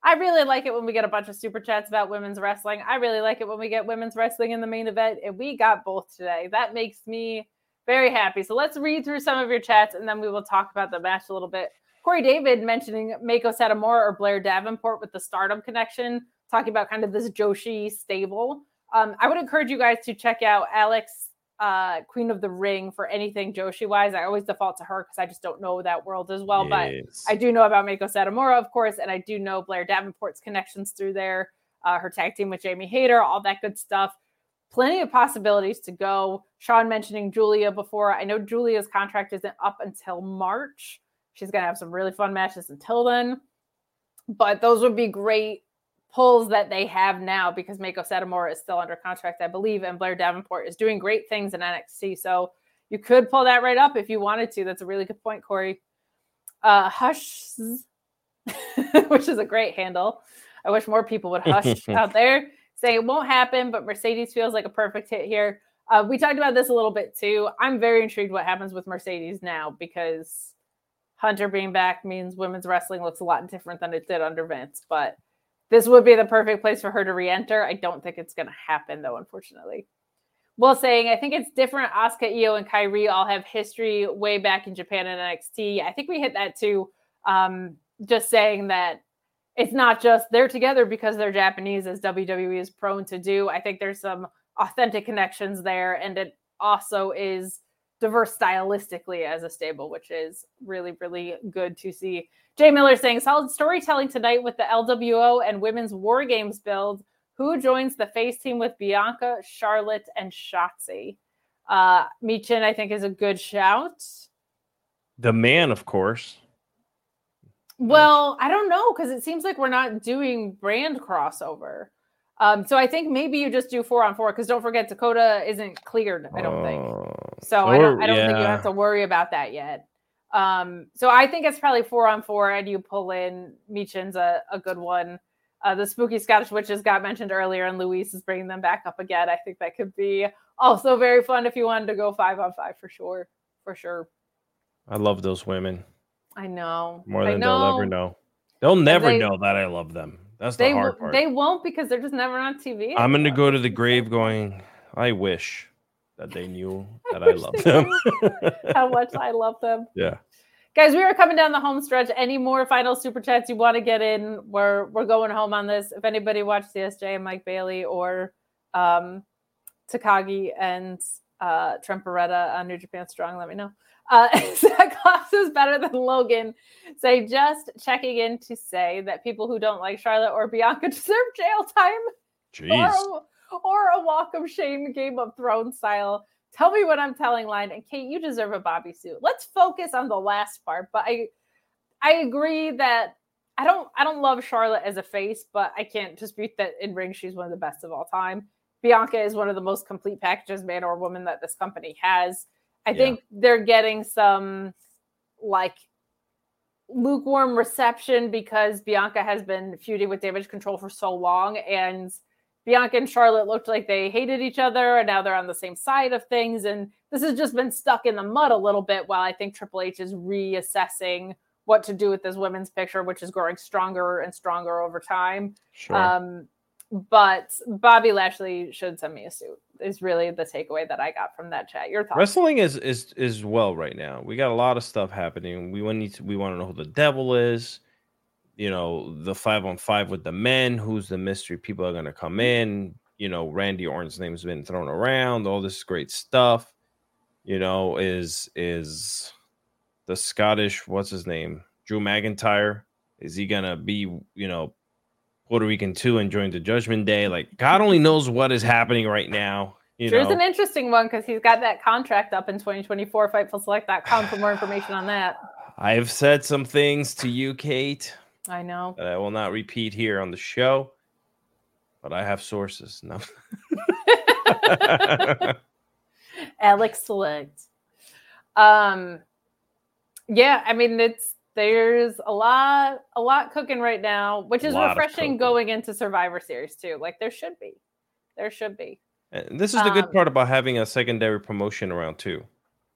I really like it when we get a bunch of super chats about women's wrestling. I really like it when we get women's wrestling in the main event, and we got both today. That makes me Very happy. So let's read through some of your chats and then we will talk about the match a little bit. Corey David mentioning Meiko Satomura or Blair Davenport with the stardom connection, talking about kind of this Joshi stable. Um, I would encourage you guys to check out Alex, uh, Queen of the Ring, for anything Joshi wise. I always default to her because I just don't know that world as well. Yes. But I do know about Meiko Satomura, of course, and I do know Blair Davenport's connections through there, uh, her tag team with Jamie Hayter, all that good stuff. Plenty of possibilities to go. Sean mentioning Giulia before. I know Giulia's contract isn't up until March. She's going to have some really fun matches until then. But those would be great pulls that they have now because Meiko Satomura is still under contract, I believe, and Blair Davenport is doing great things in NXT. So you could pull that right up if you wanted to. That's a really good point, Corey. Uh, hush, which is a great handle. I wish more people would hush out there, saying it won't happen, but Mercedes feels like a perfect hit here. Uh, we talked about this a little bit too. I'm very intrigued what happens with Mercedes now because Hunter being back means women's wrestling looks a lot different than it did under Vince. But this would be the perfect place for her to re-enter. I don't think it's going to happen though, unfortunately. Well, saying I think it's different. Asuka, IYO, and Kairi all have history way back in Japan and NXT. I think we hit that too. Um, just saying that it's not just they're together because they're Japanese, as WWE is prone to do. I think there's some authentic connections there, and it also is diverse stylistically as a stable, which is really, really good to see. Jay Miller saying solid storytelling tonight with the LWO and women's war games build. Who joins the face team with Bianca, Charlotte, and Shotzi? Uh, Michin, I think, is a good shout. The man, of course. Well, I don't know because it seems like we're not doing brand crossover. Um, so I think maybe you just do four on four because don't forget Dakota isn't cleared. I don't think so. I don't. I don't think you have to worry about that yet. Um, so I think it's probably four on four, and you pull in Michin's a, a good one. Uh, the spooky Scottish witches got mentioned earlier, and Luis is bringing them back up again. I think that could be also very fun if you wanted to go five on five for sure, for sure. I love those women I know more I than they'll ever know. They'll never they- know that I love them. That's the They hard part. they won't because they're just never on TV. I'm gonna go to the grave going. I wish that they knew that I love them. How much I love them. yeah. Guys, we are coming down the home stretch. Any more final super chats you want to get in? We're we're going home on this. If anybody watched CSJ and Mike Bailey or um, Takagi and uh, Trent Beretta on New Japan Strong, let me know. Uh, Zach Kloss is better than Logan. Say just checking in to say that people who don't like Charlotte or Bianca deserve jail time Jeez. Or a walk of shame Game of Thrones style. Tell me what I'm telling line. And Kate, you deserve a Bobby suit. Let's focus on the last part. But I I agree that I don't I don't love Charlotte as a face, but I can't dispute that in ring she's one of the best of all time. Bianca is one of the most complete packages, man or woman, that this company has. I Yeah. think they're getting some like lukewarm reception because Bianca has been feuding with Damage CTRL for so long, and Bianca and Charlotte looked like they hated each other, and now they're on the same side of things. And this has just been stuck in the mud a little bit. While I think Triple H is reassessing what to do with this women's picture, which is growing stronger and stronger over time. Sure. Um, but Bobby Lashley should send me a suit. Is really the takeaway that I got from that chat. Your thoughts? Wrestling is is is well right now. We got a lot of stuff happening. We want need to, we want to know who the devil is. You know, the five on five with the men. Who's the mystery? People are gonna come mm. in. You know, Randy Orton's name's been thrown around. All this great stuff. You know, is is the Scottish? What's his name? Drew McIntyre. Is he gonna be? You know, Puerto Rican too and join the Judgment Day? Like God only knows what is happening right now. You Drew's know, an interesting one because he's got that contract up in 2024. FightfulSelect.com for more information on that. I've said some things to you, Kate, I know. that I will not repeat here on the show, but I have sources. No. Alex Select. Um, yeah, I mean it's there's a lot a lot cooking right now, which is refreshing going into Survivor Series too. Like there should be, there should be. And this is the good Um, part about having a secondary promotion around too.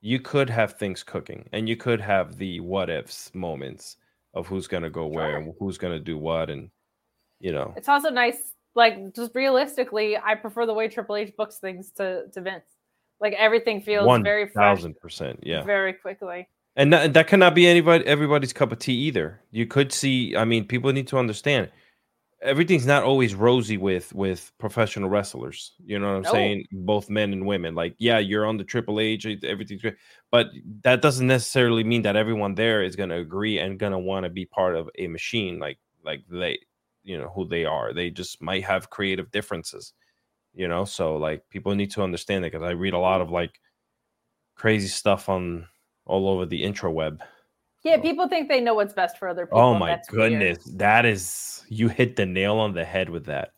You could have things cooking, and you could have the what ifs moments of who's gonna go where and who's gonna do what, and you know, It's also nice, like just realistically, I prefer the way Triple H books things to to Vince. Like everything feels One very thousand percent. Yeah. very quickly. and that, that cannot be anybody everybody's cup of tea either you could see i mean people need to understand everything's not always rosy with with professional wrestlers. You know what i'm No. saying? Both men and women. Like yeah you're on the triple h everything's great but that doesn't necessarily mean that everyone there is going to agree and going to want to be part of a machine like like they you know who they are. They just might have creative differences you know? So like people need to understand it because i read a lot of like crazy stuff on all over the intro web. Yeah, people think they know what's best for other people. Oh my that's weird. goodness, that is you hit the nail on the head with that.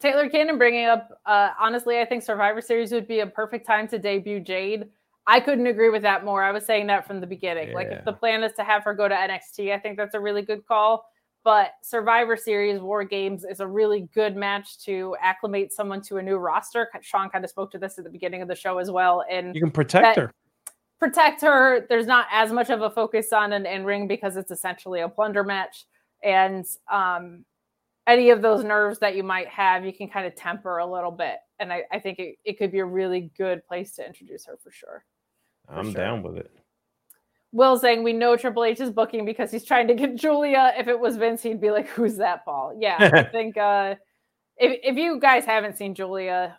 Taylor Cannon bringing up, uh, honestly, I think Survivor Series would be a perfect time to debut Jade. I couldn't agree with that more. I was saying that from the beginning. Like, if the plan is to have her go to NXT, I think that's a really good call. But Survivor Series War Games is a really good match to acclimate someone to a new roster. Sean kind of spoke to this at the beginning of the show as well. And You can protect That- her. Protect her. There's not as much of a focus on an in ring because it's essentially a plunder match. And um, any of those nerves that you might have, you can kind of temper a little bit. And I, I think it, it could be a really good place to introduce her for sure. I'm sure. down with it. Will saying we know Triple H is booking because he's trying to get Giulia. If it was Vince, he'd be like, "Who's that, Paul?" Yeah, I think uh, if if you guys haven't seen Giulia,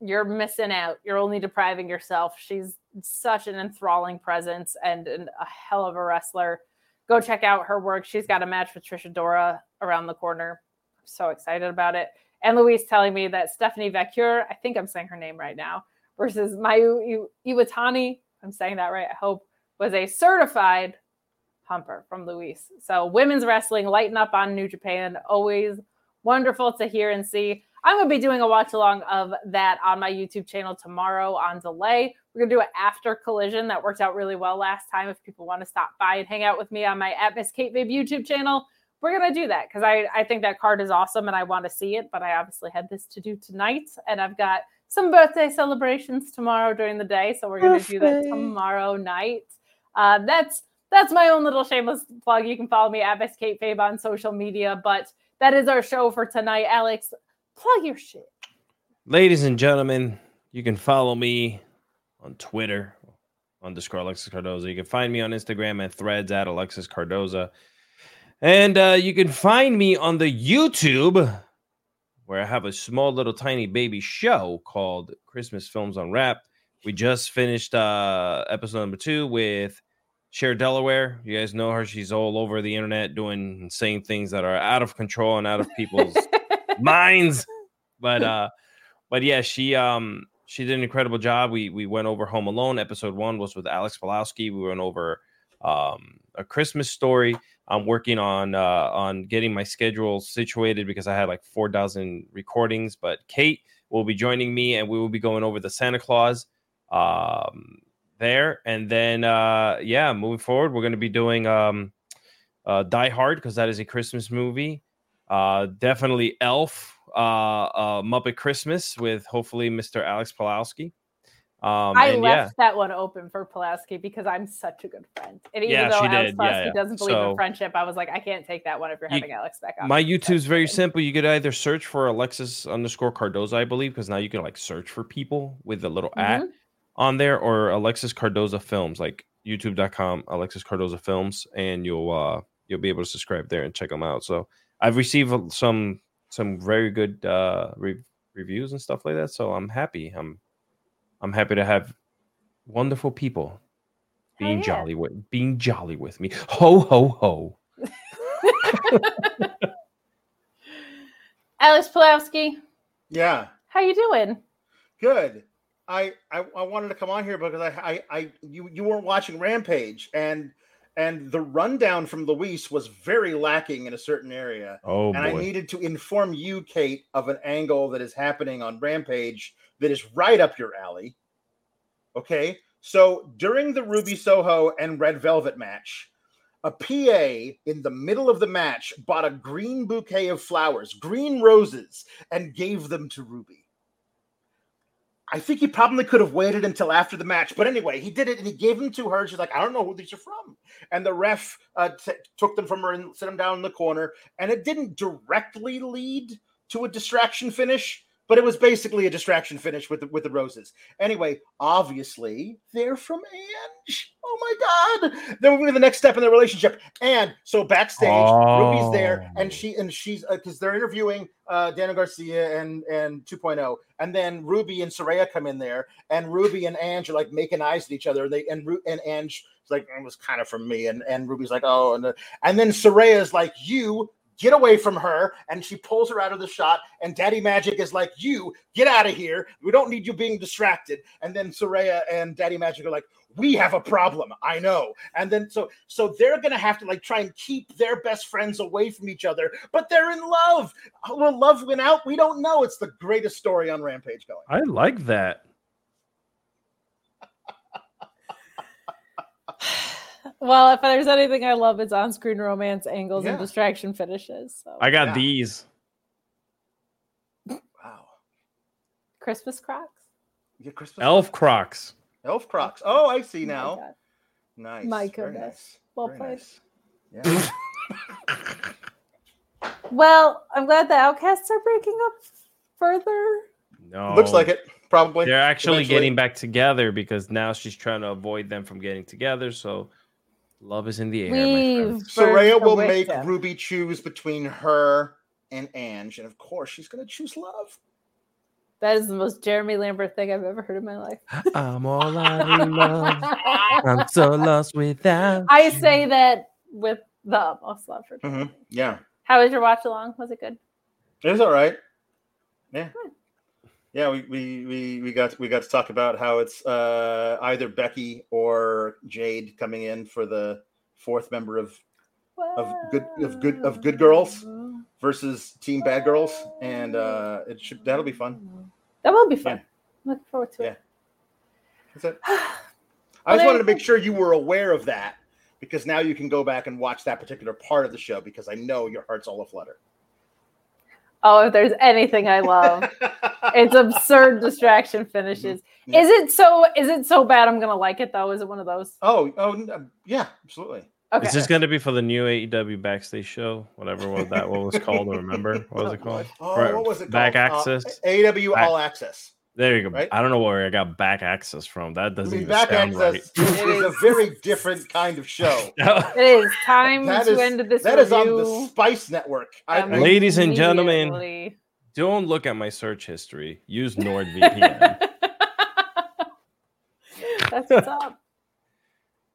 you're missing out. You're only depriving yourself. She's such an enthralling presence and, a hell of a wrestler. Go check out her work. She's got a match with Trisha Dora around the corner. I'm so excited about it. And Luis telling me that Stephanie Vaquer, I think I'm saying her name right now, versus Mayu Iwatani, I'm saying that right, I hope, was a certified humper from Luis. So women's wrestling lighten up on New Japan. Always wonderful to hear and see. I'm going to be doing a watch along of that on my YouTube channel tomorrow on delay. We're going to do it after Collision. That worked out really well last time. If people want to stop by and hang out with me on my at Miss Kate Fabe YouTube channel, we're going to do that because I, I think that card is awesome and I want to see it. But I obviously had this to do tonight and I've got some birthday celebrations tomorrow during the day. So we're going to do that tomorrow night. Uh, that's that's my own little shameless plug. You can follow me at Miss Kate Fabe on social media. But that is our show for tonight. Alex, plug your shit. Ladies and gentlemen, you can follow me on Twitter underscore Alexis Cardoza. You can find me on Instagram and threads at Alexis Cardoza. And uh, you can find me on the YouTube where I have a small little tiny baby show called Christmas Films on Rap. We just finished uh, episode number two with Cher Delaware. You guys know her. She's all over the internet doing insane things that are out of control and out of people's minds. But uh but yeah, she um she did an incredible job. We we went over Home Alone. Episode one was with Alex Pulaski. We went over um a Christmas story. I'm working on uh on getting my schedule situated because I had like four dozen recordings. But Kate will be joining me and we will be going over the Santa Claus um there. And then uh yeah, moving forward, we're gonna be doing um uh Die Hard because that is a Christmas movie. Uh definitely Elf uh, uh Muppet Christmas with hopefully Mr. Alex Pulaski. Um I left that one open for Pulaski because I'm such a good friend. And even Yeah, though Alex. Pulaski Yeah, yeah. doesn't believe So- in friendship, I was like, I can't take that one if you're You- having Alex back on. my YouTube's very simple. You could either search for Alexis underscore Cardoza, I believe, because now you can like search for people with the little at Mhm. on there, or Alexis Cardoza Films, like youtube.com, Alexis Cardoza Films, and you'll uh you'll be able to subscribe there and check them out. So I've received some some very good uh re- reviews and stuff like that. So I'm happy. I'm I'm happy to have wonderful people being yeah. jolly with being jolly with me. Ho ho ho. Alex Pulaski, Yeah, how you doing? good. I, I I wanted to come on here because I I, I you you weren't watching Rampage and and the rundown from Luis was very lacking in a certain area. Oh and I needed to inform you, Kate, of an angle that is happening on Rampage that is right up your alley. Okay, so during the Ruby Soho and Red Velvet match, a PA in the middle of the match bought a green bouquet of flowers, green roses, and gave them to Ruby. I think he probably could have waited until after the match, but anyway, he did it and he gave them to her. She's like, I don't know who these are from. And the ref uh, t- took them from her and set them down in the corner. And it didn't directly lead to a distraction finish, but it was basically a distraction finish with the, with the roses. Anyway, obviously they're from Ange. Oh my god! Then we're the next step in their relationship. And so backstage, Ruby's there, and Oh. she and she's because they're interviewing uh, Daniel Garcia and and 2.0, and then Ruby and Soraya come in there, and Ruby and Ange are like making eyes at each other. They and Ru- and Ange like it was kind of from me, and and Ruby's like oh, and and then Soraya's like you get away from her and she pulls her out of the shot and daddy magic is like you get out of here. We don't need you being distracted. And then soraya and daddy magic are like we have a problem i know. And then so so they're gonna have to like try and keep their best friends away from each other but they're in love. Will love win out? We don't know. It's the greatest story on rampage going. I like that. Well, if there's anything I love, it's on-screen romance angles and distraction finishes. So I got Yeah. these. wow Christmas Crocs. you get christmas Elf Crocs. elf crocs oh i see Oh my now nice My goodness. nice. Well Very played. nice. yeah Well, I'm glad the outcasts are breaking up further. No. looks like it probably They're actually eventually. getting back together because now she's trying to avoid them from getting together. So love is in the air. my friend. We've Soraya will make victim. Ruby choose between her and Ange, and of course she's going to choose love. That is the most Jeremy Lambert thing I've ever heard in my life. I'm all out of love. I'm so lost without. I you. say that with the utmost love for Mm-hmm. Yeah, How was your watch along? Was it good? it was all right. Yeah, yeah. We, we we we got we got to talk about how it's uh, either Becky or Jade coming in for the fourth member of Of good- of good- of good girls? versus Team Bad Girls, and uh, it should that'll be fun. That will be fun. Looking forward to Yeah. it. That's it. I just wanted to make sure you were aware of that because now you can go back and watch that particular part of the show because I know your heart's all aflutter. Oh, if there's anything I love, it's absurd distraction finishes. Mm-hmm. Yeah. Is it so? Is it so bad? I'm gonna like it though. Is it one of those? Oh, oh, yeah, absolutely. Okay. Is this going to be for the new AEW backstage show? Whatever was that what was called? Remember what was it called? Oh, Right, what was it? Back called? Uh, access. AW Back- All Access. There you go. right? I don't know where I got back access from. That doesn't mean, even Back sound Access is a very different kind of show. It is time That to is end this that is on the. Spice Network. I, Um, Ladies and gentlemen, don't look at my search history. Use NordVPN. That's what's up.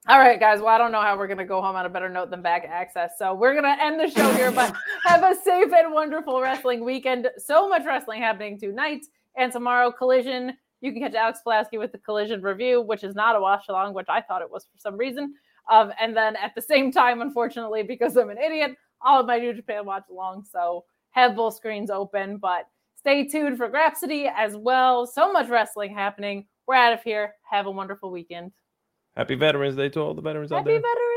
All right, guys. Well, I don't know how we're going to go home on a better note than back access. So we're going to end the show here, but have a safe and wonderful wrestling weekend. So much wrestling happening tonight and tomorrow. Collision. You can catch Alex Pulaski with the Collision review, which is not a watch along, which I thought it was for some reason. Um, and then at the same time, unfortunately, because I'm an idiot, all of my New Japan watch along. So have both screens open, but stay tuned for Grapsody as well. So much wrestling happening. We're out of here. Have a wonderful weekend. Happy Veterans Day to all the veterans out Happy there. veterans!